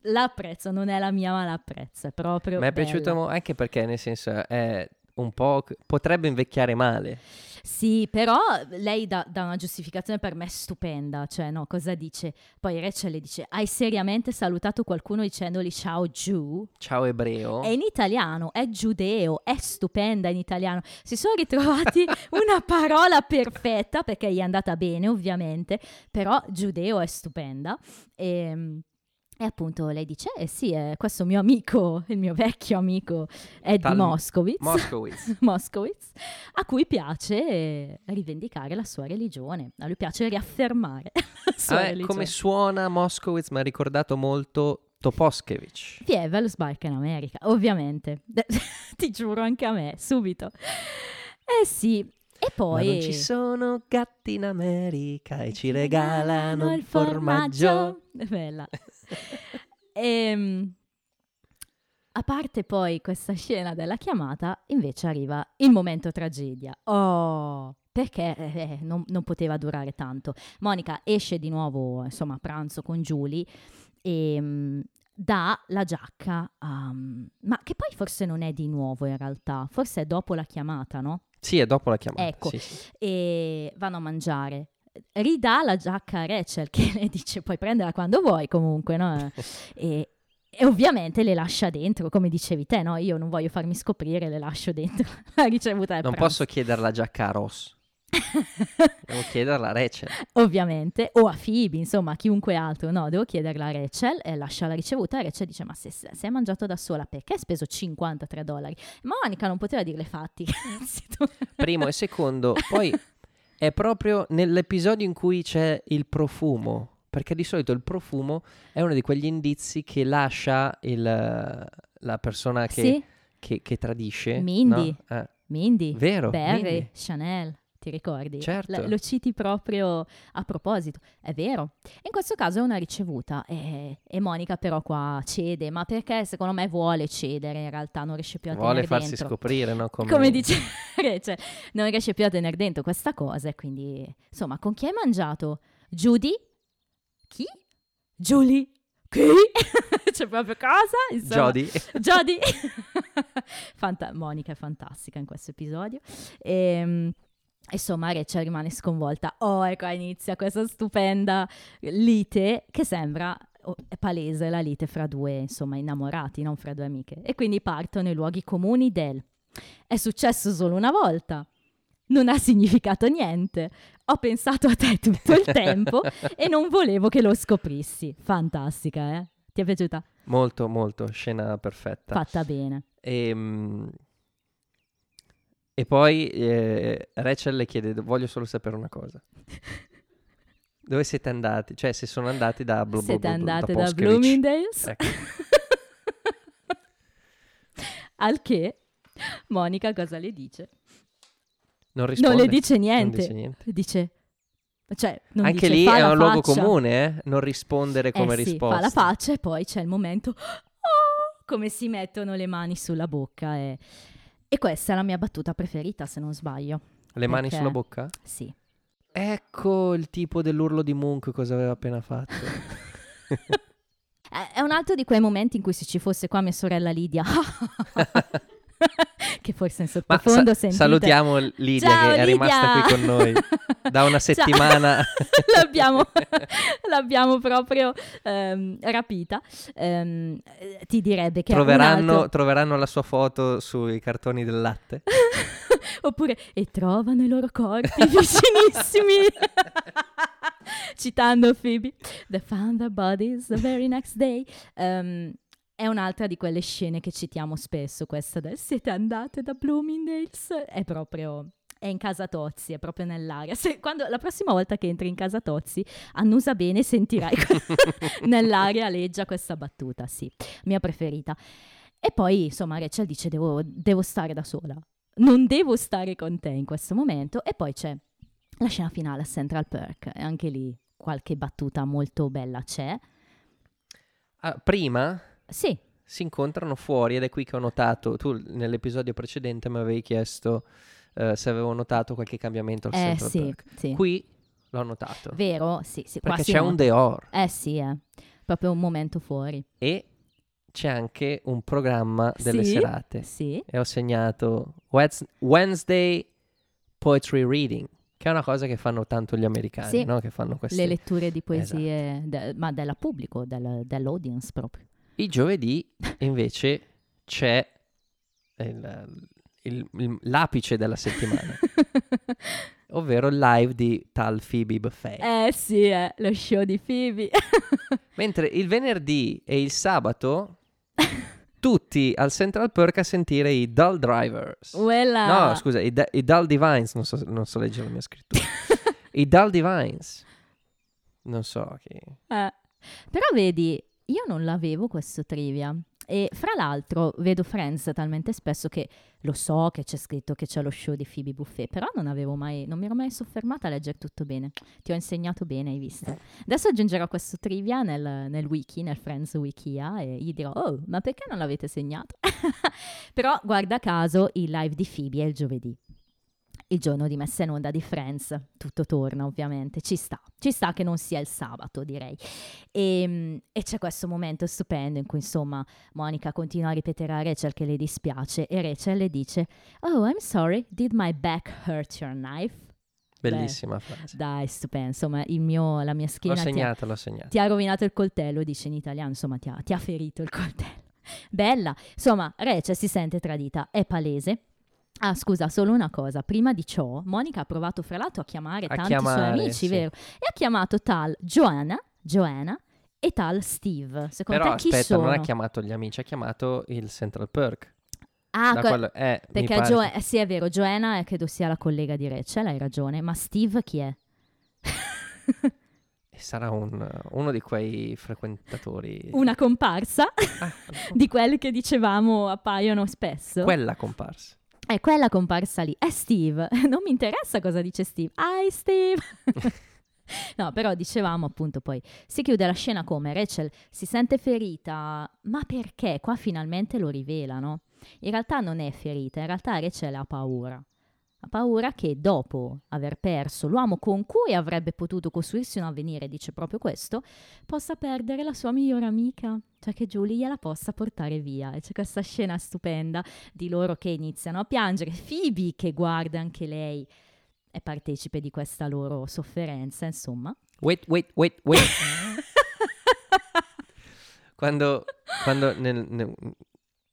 L'apprezzo, non è la mia, ma l'apprezzo. È proprio. Mi è mo- anche perché, nel senso, è un po'... potrebbe invecchiare male. Sì, però lei dà, dà una giustificazione per me stupenda. Cioè, no, cosa dice? Poi Rachel le dice: Hai seriamente salutato qualcuno dicendogli ciao giù? Ciao ebreo. È in italiano, è giudeo, è stupenda in italiano. Si sono ritrovati una parola perfetta perché gli è andata bene, ovviamente, però giudeo è stupenda. E, e appunto lei dice: Eh sì, eh, questo mio amico, il mio vecchio amico Eddie Tal- Moskowitz. Moskowitz. Moskowitz, a cui piace eh, rivendicare la sua religione, a lui piace riaffermare la sua A me, religione. come suona Moskowitz mi ha ricordato molto Toposkevich. Fievel sbarca in America, ovviamente. Ti giuro anche a me, subito. Eh sì, e poi... Ma non ci sono gatti in America e ci regalano il formaggio. È bella. Ehm, a parte poi questa scena della chiamata, invece arriva il momento tragedia. Oh, perché eh, eh, non, non poteva durare tanto. Monica esce di nuovo, insomma, a pranzo con Julie e mm, dà la giacca a... ma che poi forse non è di nuovo in realtà, forse è dopo la chiamata, no? Sì, è dopo la chiamata. Ecco. sì, sì. e vanno a mangiare. Ridà la giacca a Rachel che le dice puoi prenderla quando vuoi comunque, no? e, e ovviamente le lascia dentro, come dicevi te, no? Io non voglio farmi scoprire, le lascio dentro la ricevuta Non pranzo. posso chiedere la giacca a Ross. Devo chiederla a Rachel. ovviamente, o a Phoebe, insomma, a chiunque altro, no, devo chiederla a Rachel, e lascia la ricevuta, e Rachel dice, ma se, se hai mangiato da sola, perché hai speso 53 dollari? Ma Monica non poteva dirle fatti, Primo e secondo, poi è proprio nell'episodio in cui c'è il profumo. Perché di solito il profumo è uno di quegli indizi che lascia il, la persona che, Sì, che- che tradisce. Mindy. no? Eh, Mindy, vero? Barry, Mindy. Chanel, ti ricordi? Certo. L- lo citi proprio a proposito, è vero. In questo caso è una ricevuta e, e Monica però qua cede, ma perché secondo me vuole cedere, in realtà non riesce più a Vuole tenere farsi dentro. scoprire, no? Come, Come dice Rachel, non riesce più a tenere dentro questa cosa e quindi, insomma, con chi hai mangiato? Judy? Chi? Julie? Chi? C'è proprio cosa? Insomma, Jodie. Jodie. Fanta- Monica è fantastica in questo episodio. Ehm, insomma, Rachel rimane sconvolta. Oh, ecco, inizia questa stupenda lite che sembra oh, è palese la lite fra due, insomma, innamorati, non fra due amiche. E quindi partono i luoghi comuni del è successo solo una volta. Non ha significato niente. Ho pensato a te tutto il tempo e non volevo che lo scoprissi. Fantastica, eh? Ti è piaciuta? Molto, molto, scena perfetta. Fatta bene. E, mm, e poi eh, Rachel le chiede, voglio solo sapere una cosa. Dove siete andati? Cioè, se sono andati da... blu- Siete blu- andate da Poskevich. Bloomingdale's? Ecco. Al che Monica cosa le dice? Non risponde. Non le dice niente. Dice niente. Dice, cioè, non Anche dice, lì è un luogo comune, eh? Non rispondere come eh sì, risposta. fa la faccia e poi c'è il momento "Oh", come si mettono le mani sulla bocca e, e questa è la mia battuta preferita se non sbaglio. Le mani Perché? sulla bocca? Sì. Ecco il tipo dell'urlo di Munch cosa aveva appena fatto. È è un altro di quei momenti in cui se ci fosse qua mia sorella Lidia, che forse in sottofondo sa- sentite. salutiamo Lidia Ciao, che è rimasta Lidia! qui con noi da una settimana. l'abbiamo, l'abbiamo proprio ehm, rapita. Ehm, eh, ti direbbe che troveranno, altro- troveranno la sua foto sui cartoni del latte. Oppure e trovano i loro corpi vicinissimi. Citando Phoebe. They found their bodies the very next day. Ehm, è un'altra di quelle scene che citiamo spesso, questa del siete andate da Bloomingdale's. È proprio... è in casa Tozzi, è proprio nell'aria. Se, quando, la prossima volta che entri in casa Tozzi, annusa bene, sentirai nell'aria leggia questa battuta, sì, mia preferita. E poi, insomma, Rachel dice, devo, devo stare da sola, non devo stare con te in questo momento. E poi c'è la scena finale a Central Perk, e anche lì qualche battuta molto bella c'è. Ah, prima Sì, si incontrano fuori ed è qui che ho notato, tu nell'episodio precedente mi avevi chiesto eh, se avevo notato qualche cambiamento al eh sì, sì. Qui l'ho notato. Vero? Sì, sì. perché c'è un Deor Eh sì, eh. Proprio un momento fuori. e c'è anche un programma delle Sì, serate. Sì. E ho segnato Wednesday Poetry Reading, che è una cosa che fanno tanto gli americani, Sì. no? Che fanno questi. Le letture di poesie, Esatto. de- ma della pubblico, del- dell'audience proprio. Il giovedì invece c'è il- il- il- l'apice della settimana, ovvero il live di tal Phoebe Buffet. eh sì, eh, lo show di Phoebe. Mentre il venerdì e il sabato tutti al Central Perk a sentire i Dull Drivers. Quella... No, scusa, i, Da- i Dull Divines, non so, non so leggere la mia scrittura. I Dull Divines. Non so chi. Eh. Però vedi, io non l'avevo questo trivia. E fra l'altro vedo Friends talmente spesso che lo so che c'è scritto che c'è lo show di Phoebe Buffet, però non mai, non mi ero mai soffermata a leggere tutto bene. Ti ho insegnato bene, hai visto. Adesso aggiungerò questo trivia nel, nel wiki, nel Friends Wikia, e gli dirò, oh, ma perché non l'avete segnato? però guarda caso il live di Phoebe è il giovedì. Il giorno di messa in onda di Friends, tutto torna ovviamente, ci sta, ci sta che non sia il sabato direi. E, e c'è questo momento stupendo in cui insomma Monica continua a ripetere a Rachel che le dispiace e Rachel le dice Oh I'm sorry, did my back hurt your knife? Bellissima frase. Dai, stupendo, insomma il mio, la mia L'ho schiena ti ha, segnata, l'ho segnata. ti ha rovinato il coltello, dice in italiano, insomma ti ha, ti ha ferito il coltello. Bella, insomma Rachel si sente tradita, è palese. Ah, scusa, solo una cosa. Prima di ciò, Monica ha provato fra l'altro a chiamare A tanti chiamare, suoi amici, sì. vero? E ha chiamato tal Joanna, Joanna e tal Steve. Secondo Però te chi aspetta, sono? non ha chiamato gli amici, ha chiamato il Central Perk. ah, que- quello- eh, perché che- eh, sì, è vero, Joanna è, credo sia la collega di Rachel, hai ragione, ma Steve chi è? sarà un- uno di quei frequentatori. Una comparsa Ah, di quelli che dicevamo appaiono spesso. quella comparsa. È quella comparsa lì. È Steve. Non mi interessa cosa dice Steve. Hi Steve. no, però dicevamo appunto poi si chiude la scena come Rachel si sente ferita, ma perché? Qua finalmente lo rivelano. In realtà non è ferita, in realtà Rachel ha paura. Ha paura che dopo aver perso l'uomo con cui avrebbe potuto costruirsi un avvenire, dice proprio questo, possa perdere la sua migliore amica, cioè che Julie gliela possa portare via. E c'è questa scena stupenda di loro che iniziano a piangere, Phoebe che guarda anche lei è partecipe di questa loro sofferenza, insomma. Wait, wait, wait, wait. quando quando nel- nel-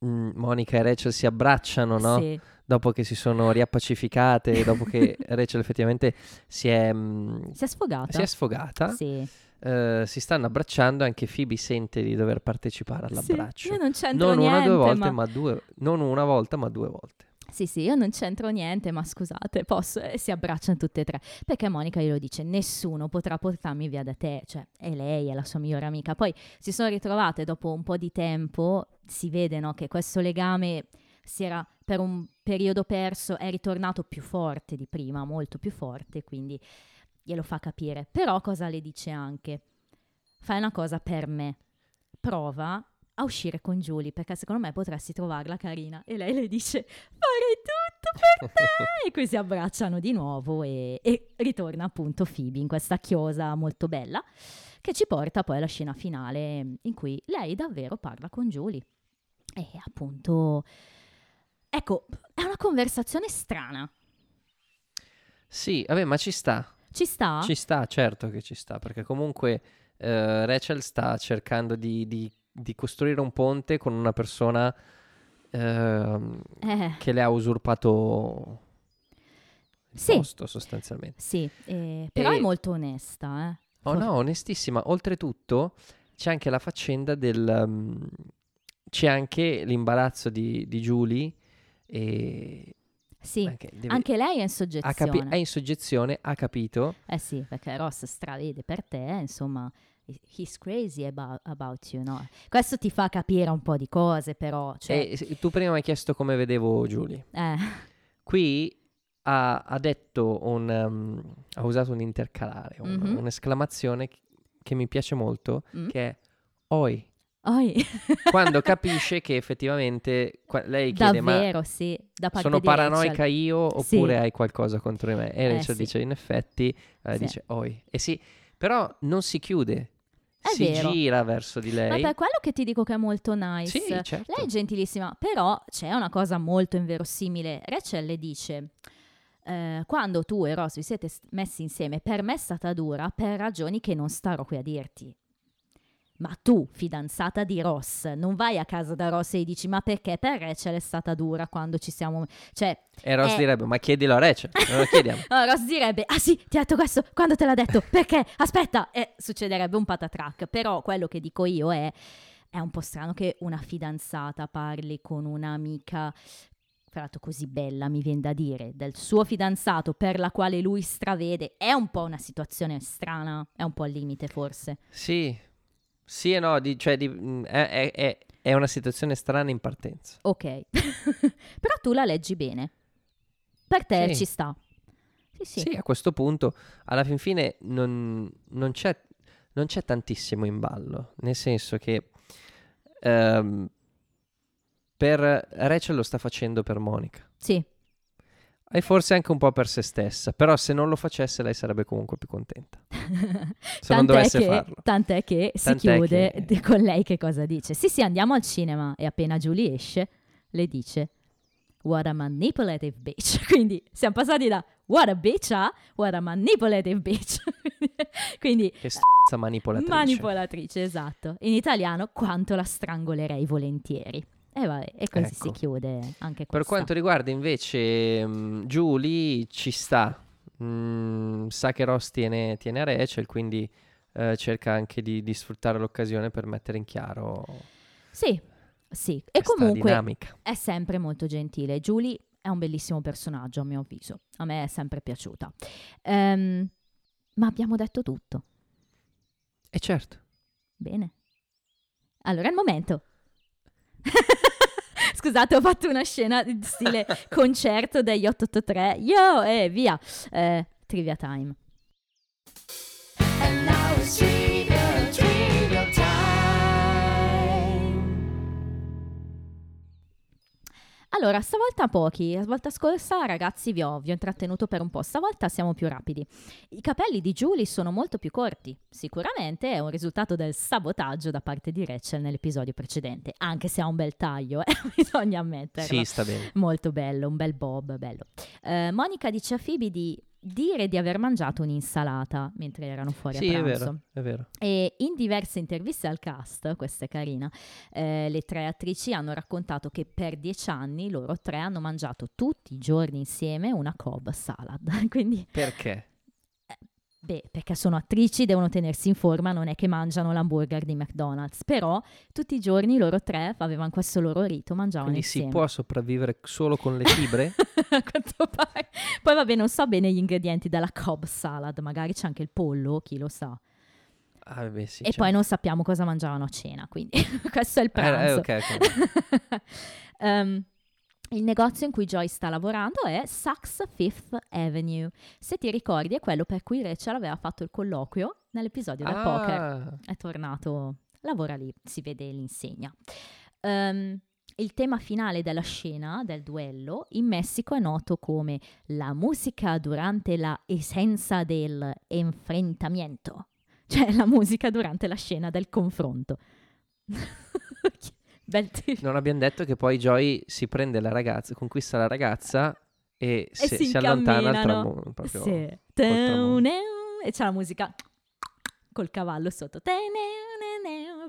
mm, Monica e Rachel si abbracciano, no? Sì, Dopo che si sono riappacificate, dopo che Rachel effettivamente si è, mm, si è sfogata. si è sfogata, Sì. eh, si stanno abbracciando, anche Phoebe sente di dover partecipare Sì, all'abbraccio. Io non c'entro non niente, una due volte, ma... ma due, non una volta, ma due volte. Sì, sì, io non c'entro niente, ma scusate, posso... E si abbracciano tutte e tre. Perché Monica glielo dice, nessuno potrà portarmi via da te. Cioè, è lei, è la sua migliore amica. Poi si sono ritrovate dopo un po' di tempo, si vede, no, che questo legame si era per un periodo perso, è ritornato più forte di prima, molto più forte, quindi glielo fa capire. Però cosa le dice anche? Fai una cosa per me, prova a uscire con Julie, perché secondo me potresti trovarla carina. E lei le dice, farei tutto per te! e qui si abbracciano di nuovo e, e ritorna appunto Phoebe in questa chiosa molto bella, che ci porta poi alla scena finale in cui lei davvero parla con Julie. E appunto, ecco, è una conversazione strana. Sì, vabbè, ma ci sta. Ci sta? Ci sta, certo che ci sta, perché comunque eh, Rachel sta cercando di, di- di costruire un ponte con una persona ehm, Eh, che le ha usurpato il Sì. posto sostanzialmente. sì, eh, però E- è molto onesta, eh. Oh no, onestissima. Oltretutto c'è anche la faccenda del... um, c'è anche l'imbarazzo di, di Julie e, Sì, Anche, deve- anche lei è in soggezione. capi- è in soggezione, ha capito. Eh sì, perché Ross stravede per te, insomma, he's crazy about, about you, no? Questo ti fa capire un po' di cose, però, cioè, E s- tu prima mi hai chiesto come vedevo Julie. eh, Qui ha, ha detto un... um, ha usato un intercalare, un- Mhm. un'esclamazione che, mi piace molto, Mm. che è oi. Oi, Quando capisce che effettivamente qua- lei chiede ma davvero, sì, da parte sono di Rachel. paranoica io Sì. oppure hai qualcosa contro di me? E Eh, Rachel sì. dice in effetti, eh, Sì. dice oi. E sì, però non si chiude, È si vero. gira verso di Ma lei. per quello che ti dico che è molto nice. Sì, certo. Lei è gentilissima, però c'è una cosa molto inverosimile. Rachel le dice: eh, Quando tu e Ross vi siete s- messi insieme, per me è stata dura per ragioni che non starò qui a dirti. Ma tu, fidanzata di Ross, non vai a casa da Ross e dici: Ma perché per Rachel è stata dura quando ci siamo. Cioè, E Ross eh. direbbe, ma chiedilo a Rachel, non lo chiediamo. No, Ross direbbe, ah sì, ti ha detto questo, quando te l'ha detto, perché? Aspetta, e succederebbe un patatrack, però quello che dico io è, è un po' strano che una fidanzata parli con un'amica, tra l'altro così bella, mi viene da dire, del suo fidanzato per la quale lui stravede, è un po' una situazione strana, è un po' al limite forse. Sì, sì e no, di- cioè di- mh, è, è- è- è una situazione strana in partenza. Ok, però tu la leggi bene, per te Sì. ci sta. Sì, sì. Sì, a questo punto, alla fin fine, non, non c'è, non c'è tantissimo in ballo, nel senso che ehm, per Rachel lo sta facendo per Monica Sì, e forse anche un po' per se stessa, però se non lo facesse lei sarebbe comunque più contenta. Se non dovesse che, farlo. Tant'è che si Tant'è chiude che- con lei che cosa dice. Sì, sì, andiamo al cinema e appena Julie esce, le dice What a manipulative bitch. Quindi siamo passati da what a bitch a what a manipulative bitch. Quindi Che st***a manipolatrice. manipolatrice, esatto. In italiano quanto la strangolerei volentieri. E vabbè, e così si Ecco. chiude anche Per questa. quanto riguarda invece Julie, ci sta. Mm, sa che Ross tiene, tiene a Rachel, quindi eh, cerca anche di, di sfruttare l'occasione per mettere in chiaro Sì, sì. E comunque dinamica. è sempre molto gentile. Julie è un bellissimo personaggio, a mio avviso. A me è sempre piaciuta. Ehm, ma abbiamo detto tutto. E certo. Bene. Allora è il momento. Scusate, ho fatto una scena di stile concerto degli 883. Yo, e via. Eh, trivia time. And now it's Allora, stavolta pochi. La volta scorsa, ragazzi, vi ho, vi ho intrattenuto per un po'. Stavolta siamo più rapidi. I capelli di Julie sono molto più corti. Sicuramente è un risultato del sabotaggio da parte di Rachel nell'episodio precedente, anche se ha un bel taglio, eh, bisogna ammetterlo. Sì, sta bene. Molto bello, un bel bob, bello. Eh, Monica dice a Phoebe di dire di aver mangiato un'insalata mentre erano fuori Sì, a è pranzo. vero, è vero. E in diverse interviste al cast, questa è carina, eh, le tre attrici hanno raccontato che per dieci anni loro tre hanno mangiato tutti i giorni insieme una Cobb salad. Quindi, Perché? Beh, perché sono attrici, devono tenersi in forma, non è che mangiano l'hamburger di McDonald's. Però tutti i giorni loro tre avevano questo loro rito, mangiavano Quindi si insieme. può sopravvivere solo con le fibre? A quanto pare. Poi vabbè, non so bene gli ingredienti della Cobb salad, magari c'è anche il pollo, chi lo sa. Ah, beh, sì. e certo. poi non sappiamo cosa mangiavano a cena, quindi questo è il Eh, eh, pranzo. ok, ok. Il negozio in cui Joy sta lavorando è Saks Fifth Avenue. Se ti ricordi, è quello per cui Rachel aveva fatto il colloquio nell'episodio del poker. Ah, È tornato, lavora lì, si vede l'insegna. Ehm, il tema finale della scena, del duello, in Messico è noto come la musica durante la essenza del enfrentamento, cioè la musica durante la scena del confronto. Bel titolo. non abbiamo detto che poi Joy si prende la ragazza, conquista la ragazza e, E se- si si, allontana al tramonto. Proprio Sì. E c'è la musica col cavallo sotto.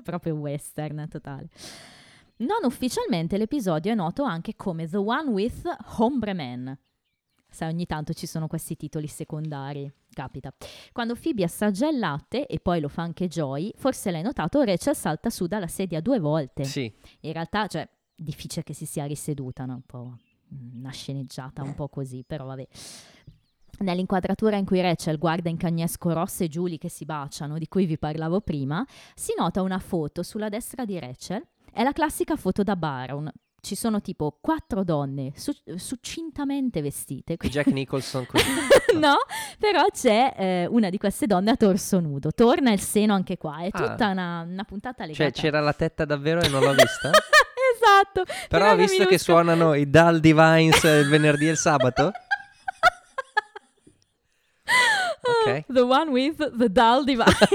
Proprio western totale. Non ufficialmente l'episodio è noto anche come The One with Hombre Man. Sai, ogni tanto ci sono questi titoli secondari. Capita. Quando Phoebe assaggia il latte, e poi lo fa anche Joy, forse l'hai notato, Rachel salta su dalla sedia due volte. Sì, In realtà, cioè, difficile che si sia riseduta, no? Un po'. una sceneggiata un po' così, però vabbè. Nell'inquadratura in cui Rachel guarda in cagnesco Ross e Julie che si baciano, di cui vi parlavo prima, si nota una foto sulla destra di Rachel. È la classica foto da Baron. Ci sono tipo quattro donne su- succintamente vestite. Jack Nicholson così. no, però c'è eh, una di queste donne a torso nudo. Torna il seno anche qua. È Ah. tutta una, una puntata legata. Cioè c'era la tetta davvero e non l'ho vista? esatto. Però ho che visto che suonano i Dull Divines il venerdì e il sabato. Ok. The one with the dull device.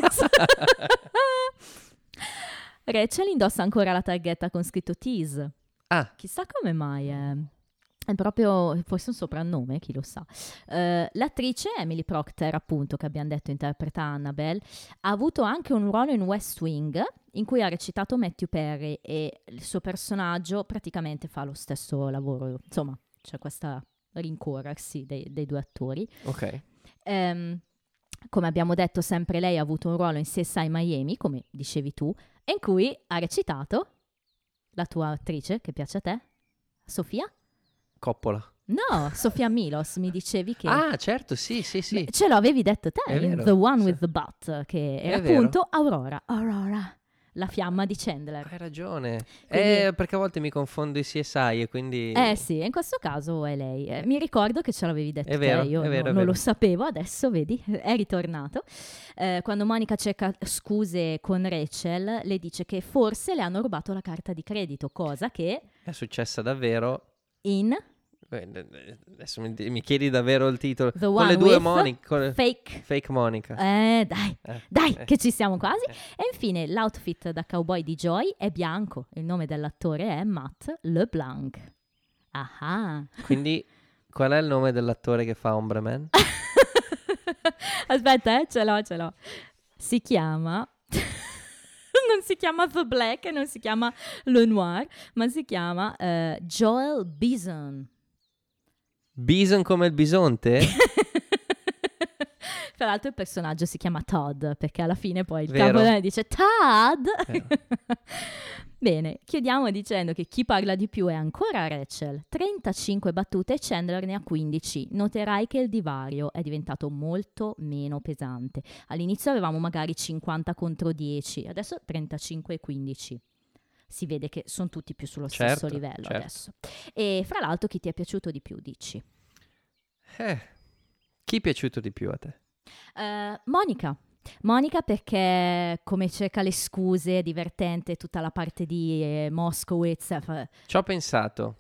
Rachel indossa ancora la targhetta con scritto tease. Ah, Chissà come mai è. È proprio, forse un soprannome, chi lo sa. Eh, l'attrice Emily Procter, appunto, che abbiamo detto interpreta Annabelle, ha avuto anche un ruolo in West Wing, in cui ha recitato Matthew Perry e il suo personaggio praticamente fa lo stesso lavoro. Insomma, c'è questa rincorrersi dei, dei due attori. ok. Ehm, come abbiamo detto, sempre lei ha avuto un ruolo in CSI Miami, come dicevi tu, e in cui ha recitato la tua attrice, che piace a te, Sofia? Coppola. No, Sofia Milos, mi dicevi che... Ah, certo, sì, sì, sì. Beh, Ce l'avevi detto te, vero, The One sì. with the Butt, che era appunto Aurora, Aurora, la fiamma di Chandler. Hai ragione. Quindi- Eh, perché a volte mi confondo i CSI e quindi... Eh sì, in questo caso è lei. Eh, mi ricordo che ce l'avevi detto È vero, te, io è vero, no- è non lo sapevo, adesso vedi, è ritornato. Eh, quando Monica cerca scuse con Rachel, le dice che forse le hanno rubato la carta di credito, cosa che È successa davvero. in Adesso mi, mi chiedi davvero il titolo. The con le due Monica. Fake... Fake Monica. Eh, dai, Eh, dai, eh. che ci siamo quasi. Eh. E infine l'outfit da cowboy di Joy è bianco. Il nome dell'attore è Matt LeBlanc. Ah Quindi, qual è il nome dell'attore che fa Ombre Man? Aspetta, eh, ce l'ho, ce l'ho. Si chiama... non si chiama The Black e non si chiama Le Noir, ma si chiama eh, Joel Bison. Bison come il bisonte? Tra l'altro il personaggio si chiama Todd, perché alla fine poi il Vero. dice Todd! Bene, chiudiamo dicendo che chi parla di più è ancora Rachel, 35 battute e Chandler ne ha 15. Noterai che il divario è diventato molto meno pesante. All'inizio avevamo magari 50 contro 10, adesso 35 e 15. Si vede che sono tutti più sullo stesso Certo, livello certo. adesso. E fra l'altro chi ti è piaciuto di più, dici? Eh, chi è piaciuto di più a te? Eh, Monica. Monica perché come cerca le scuse, è divertente tutta la parte di eh, Moskowitz. fa- Ci ho pensato.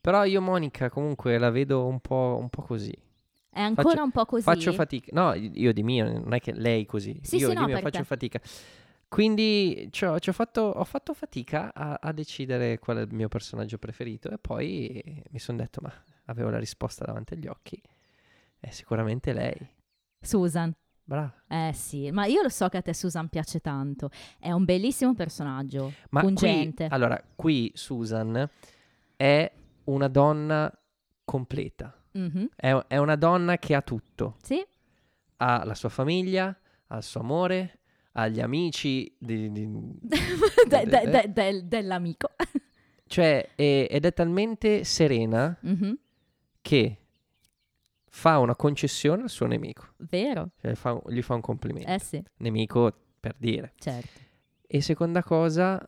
Però io Monica comunque la vedo un po', un po' così. È ancora Faccio- un po' così. Faccio fatica. No, io di mio, non è che lei così. Sì, io sì, di no, mio faccio te. fatica. Quindi ci ho, ci ho fatto, ho fatto fatica a, a decidere qual è il mio personaggio preferito e poi mi sono detto, ma avevo la risposta davanti agli occhi. È sicuramente lei. Susan. Brava. Eh sì, ma io lo so che a te Susan piace tanto. È un bellissimo personaggio, Ma qui, pungente. allora, qui Susan è una donna completa. Mhm, È, è una donna che ha tutto. Sì, Ha la sua famiglia, ha il suo amore, ha gli amici. di- di- De- de- de- de- del- dell'amico. cioè, è- ed è talmente serena Mhm, che fa una concessione al suo nemico. Vero, Cioè, fa- gli fa un complimento. eh sì, Nemico per dire. certo. E seconda cosa,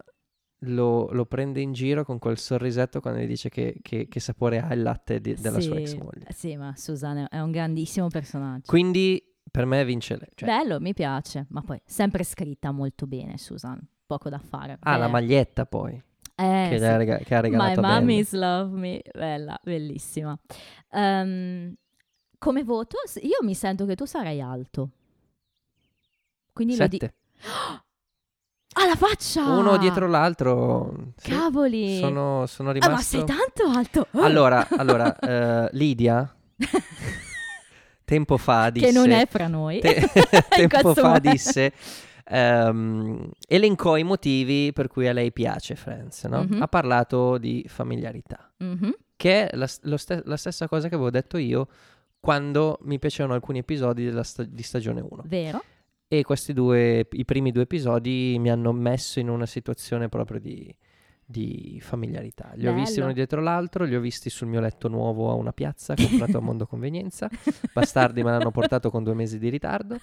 lo, lo prende in giro con quel sorrisetto quando gli dice che, che- che sapore ha il latte di- della sua Sì, ex moglie. Sì, ma Susan è- è un grandissimo personaggio. Quindi per me vince lei. Cioè, Bello, mi piace, ma poi sempre scritta molto bene, Susan. Poco da fare. ha la Beh, maglietta poi, eh, che, sì. ha rega- che ha My regalato Ben. mommy's love me, bella, bellissima. Ehm, come voto, io mi sento che tu sarai alto. Quindi lo dico. Sette. Ah, la faccia! Uno dietro l'altro. sì. Cavoli! Sono, sono Ah, rimasto... ma sei tanto alto! Oh! Allora, allora eh, Lidia, tempo fa disse... che non è fra noi. te- tempo fa momento. disse... ehm, elencò i motivi per cui a lei piace Friends, no? Mhm. Ha parlato di familiarità, Mhm, che è la, ste- la stessa cosa che avevo detto io quando mi piacevano alcuni episodi della sta- di stagione 1. Vero? E questi due, i primi due episodi mi hanno messo in una situazione proprio di, di familiarità. Li ho visti Bello. uno dietro l'altro, li ho visti sul mio letto nuovo a una piazza comprato a Mondo Convenienza. Bastardi me l'hanno portato con due mesi di ritardo.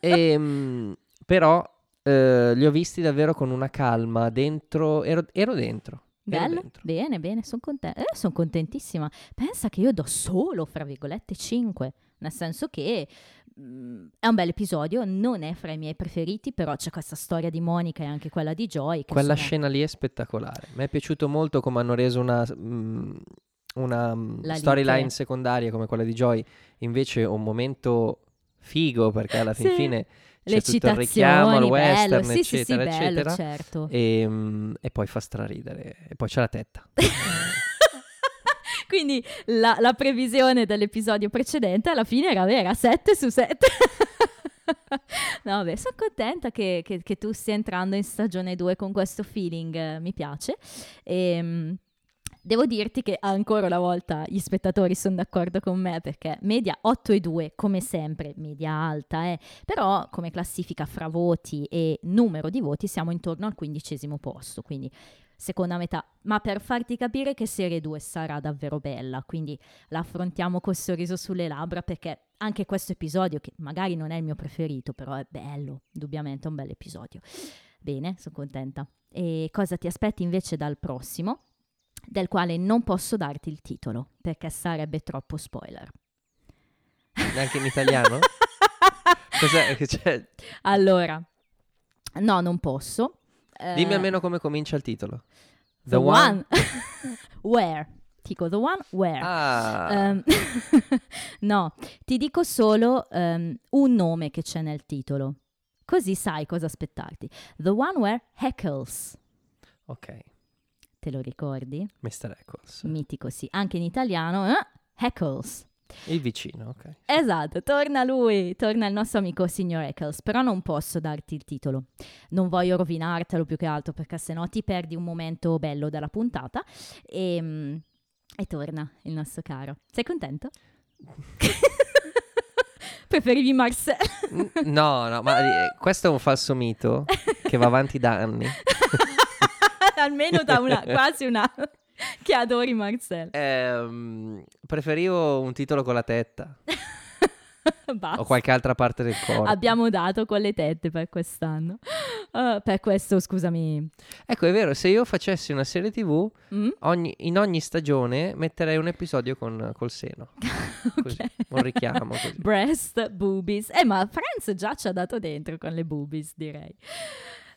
Ehm, però eh, li ho visti davvero con una calma dentro, ero, ero dentro. Bello, bene, bene, sono contenta. Eh, sono contentissima. Pensa che io do solo, fra virgolette, 5, nel senso che mm, è un bel episodio, non è fra i miei preferiti, però c'è questa storia di Monica e anche quella di Joy. Quella sono- scena lì è spettacolare. Mi è piaciuto molto come hanno reso una, mm, una mm, storyline secondaria come quella di Joy, invece un momento figo perché alla fin Sì. fine le c'è tutto il richiamo al western, bello, sì, sì, sì, eccetera, bello, eccetera. certo. E, mm, e poi fa straridere. E poi c'è la tetta. Quindi la, la previsione dell'episodio precedente alla fine era vera, 7 su 7. no, vabbè, sono contenta che, che- che tu stia entrando in stagione 2 con questo feeling, eh, mi piace. E, devo dirti che ancora una volta gli spettatori sono d'accordo con me perché media 8 e 2, come sempre, media alta, eh. però come classifica fra voti e numero di voti siamo intorno al quindicesimo posto, quindi seconda metà, ma per farti capire che serie 2 sarà davvero bella, quindi la affrontiamo col sorriso sulle labbra perché anche questo episodio, che magari non è il mio preferito, però è bello, indubbiamente è un bel episodio. Bene, sono contenta. E cosa ti aspetti invece dal prossimo? Del quale non posso darti il titolo, perché sarebbe troppo spoiler. Neanche in italiano? Cos'è? che c'è? allora, no, non posso. Eh, Dimmi almeno come comincia il titolo. The, one. where? Ti dico the one where. Ah, Ehm, no, ti dico solo ehm, un nome che c'è nel titolo. Così sai cosa aspettarti. The one where heckles. ok. Te lo ricordi? Mr. Eccles. Mitico, sì. Anche in italiano, eh? heckles. Il vicino, ok. Esatto, torna lui, torna il nostro amico signor Eccles, però non posso darti il titolo. Non voglio rovinartelo più che altro perché sennò ti perdi un momento bello della puntata e, mm, e torna il nostro caro. Sei contento? Preferivi Marcel? No, no, ma eh, questo è un falso mito che va avanti da anni. Almeno da una, quasi un anno che adori Marcel. Ehm, preferivo un titolo con la tetta Basta. o qualche altra parte del corpo. Abbiamo dato con le tette per quest'anno. Ah, per questo, scusami. Ecco, è vero, se io facessi una serie TV, Mm? ogni- in ogni stagione metterei un episodio con, col seno. Così, Ok. un richiamo così. Breast, boobies. Eh, ma Friends già ci ha dato dentro con le boobies, direi.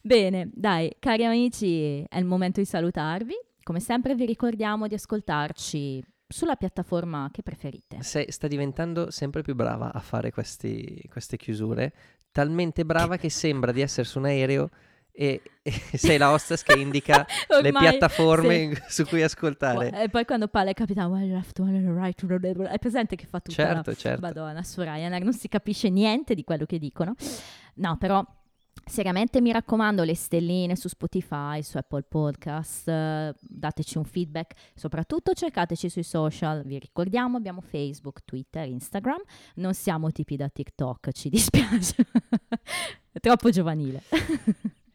Bene, dai, cari amici, è il momento di salutarvi. Come sempre vi ricordiamo di ascoltarci sulla piattaforma che preferite. Sei- sta diventando sempre più brava a fare questi- queste chiusure, talmente brava che sembra di essere su un aereo e, e sei la hostess che indica le Ormai, piattaforme sì. su cui ascoltare. E poi quando parla il capitano, well, left, well, right, è presente che fa tutta la... Certo, certo. Madonna, su Ryanair non si capisce niente di quello che dicono. No, però seriamente mi raccomando le stelline su Spotify, su Apple Podcast, eh, dateci un feedback, soprattutto cercateci sui social, vi ricordiamo abbiamo Facebook, Twitter, Instagram, non siamo tipi da TikTok, ci dispiace, è troppo giovanile.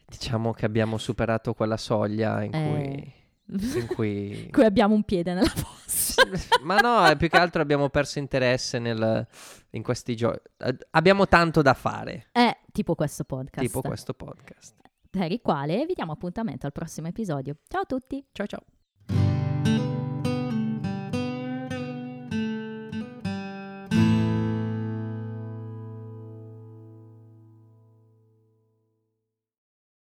Diciamo che abbiamo superato quella soglia in Eh. cui... In cui... Qui abbiamo un piede nella fossa. Ma no, è più che altro abbiamo perso interesse nel- in questi giochi. Abbiamo tanto da fare, È tipo questo podcast. tipo questo podcast. Per il quale vi diamo appuntamento al prossimo episodio. Ciao a tutti! Ciao ciao.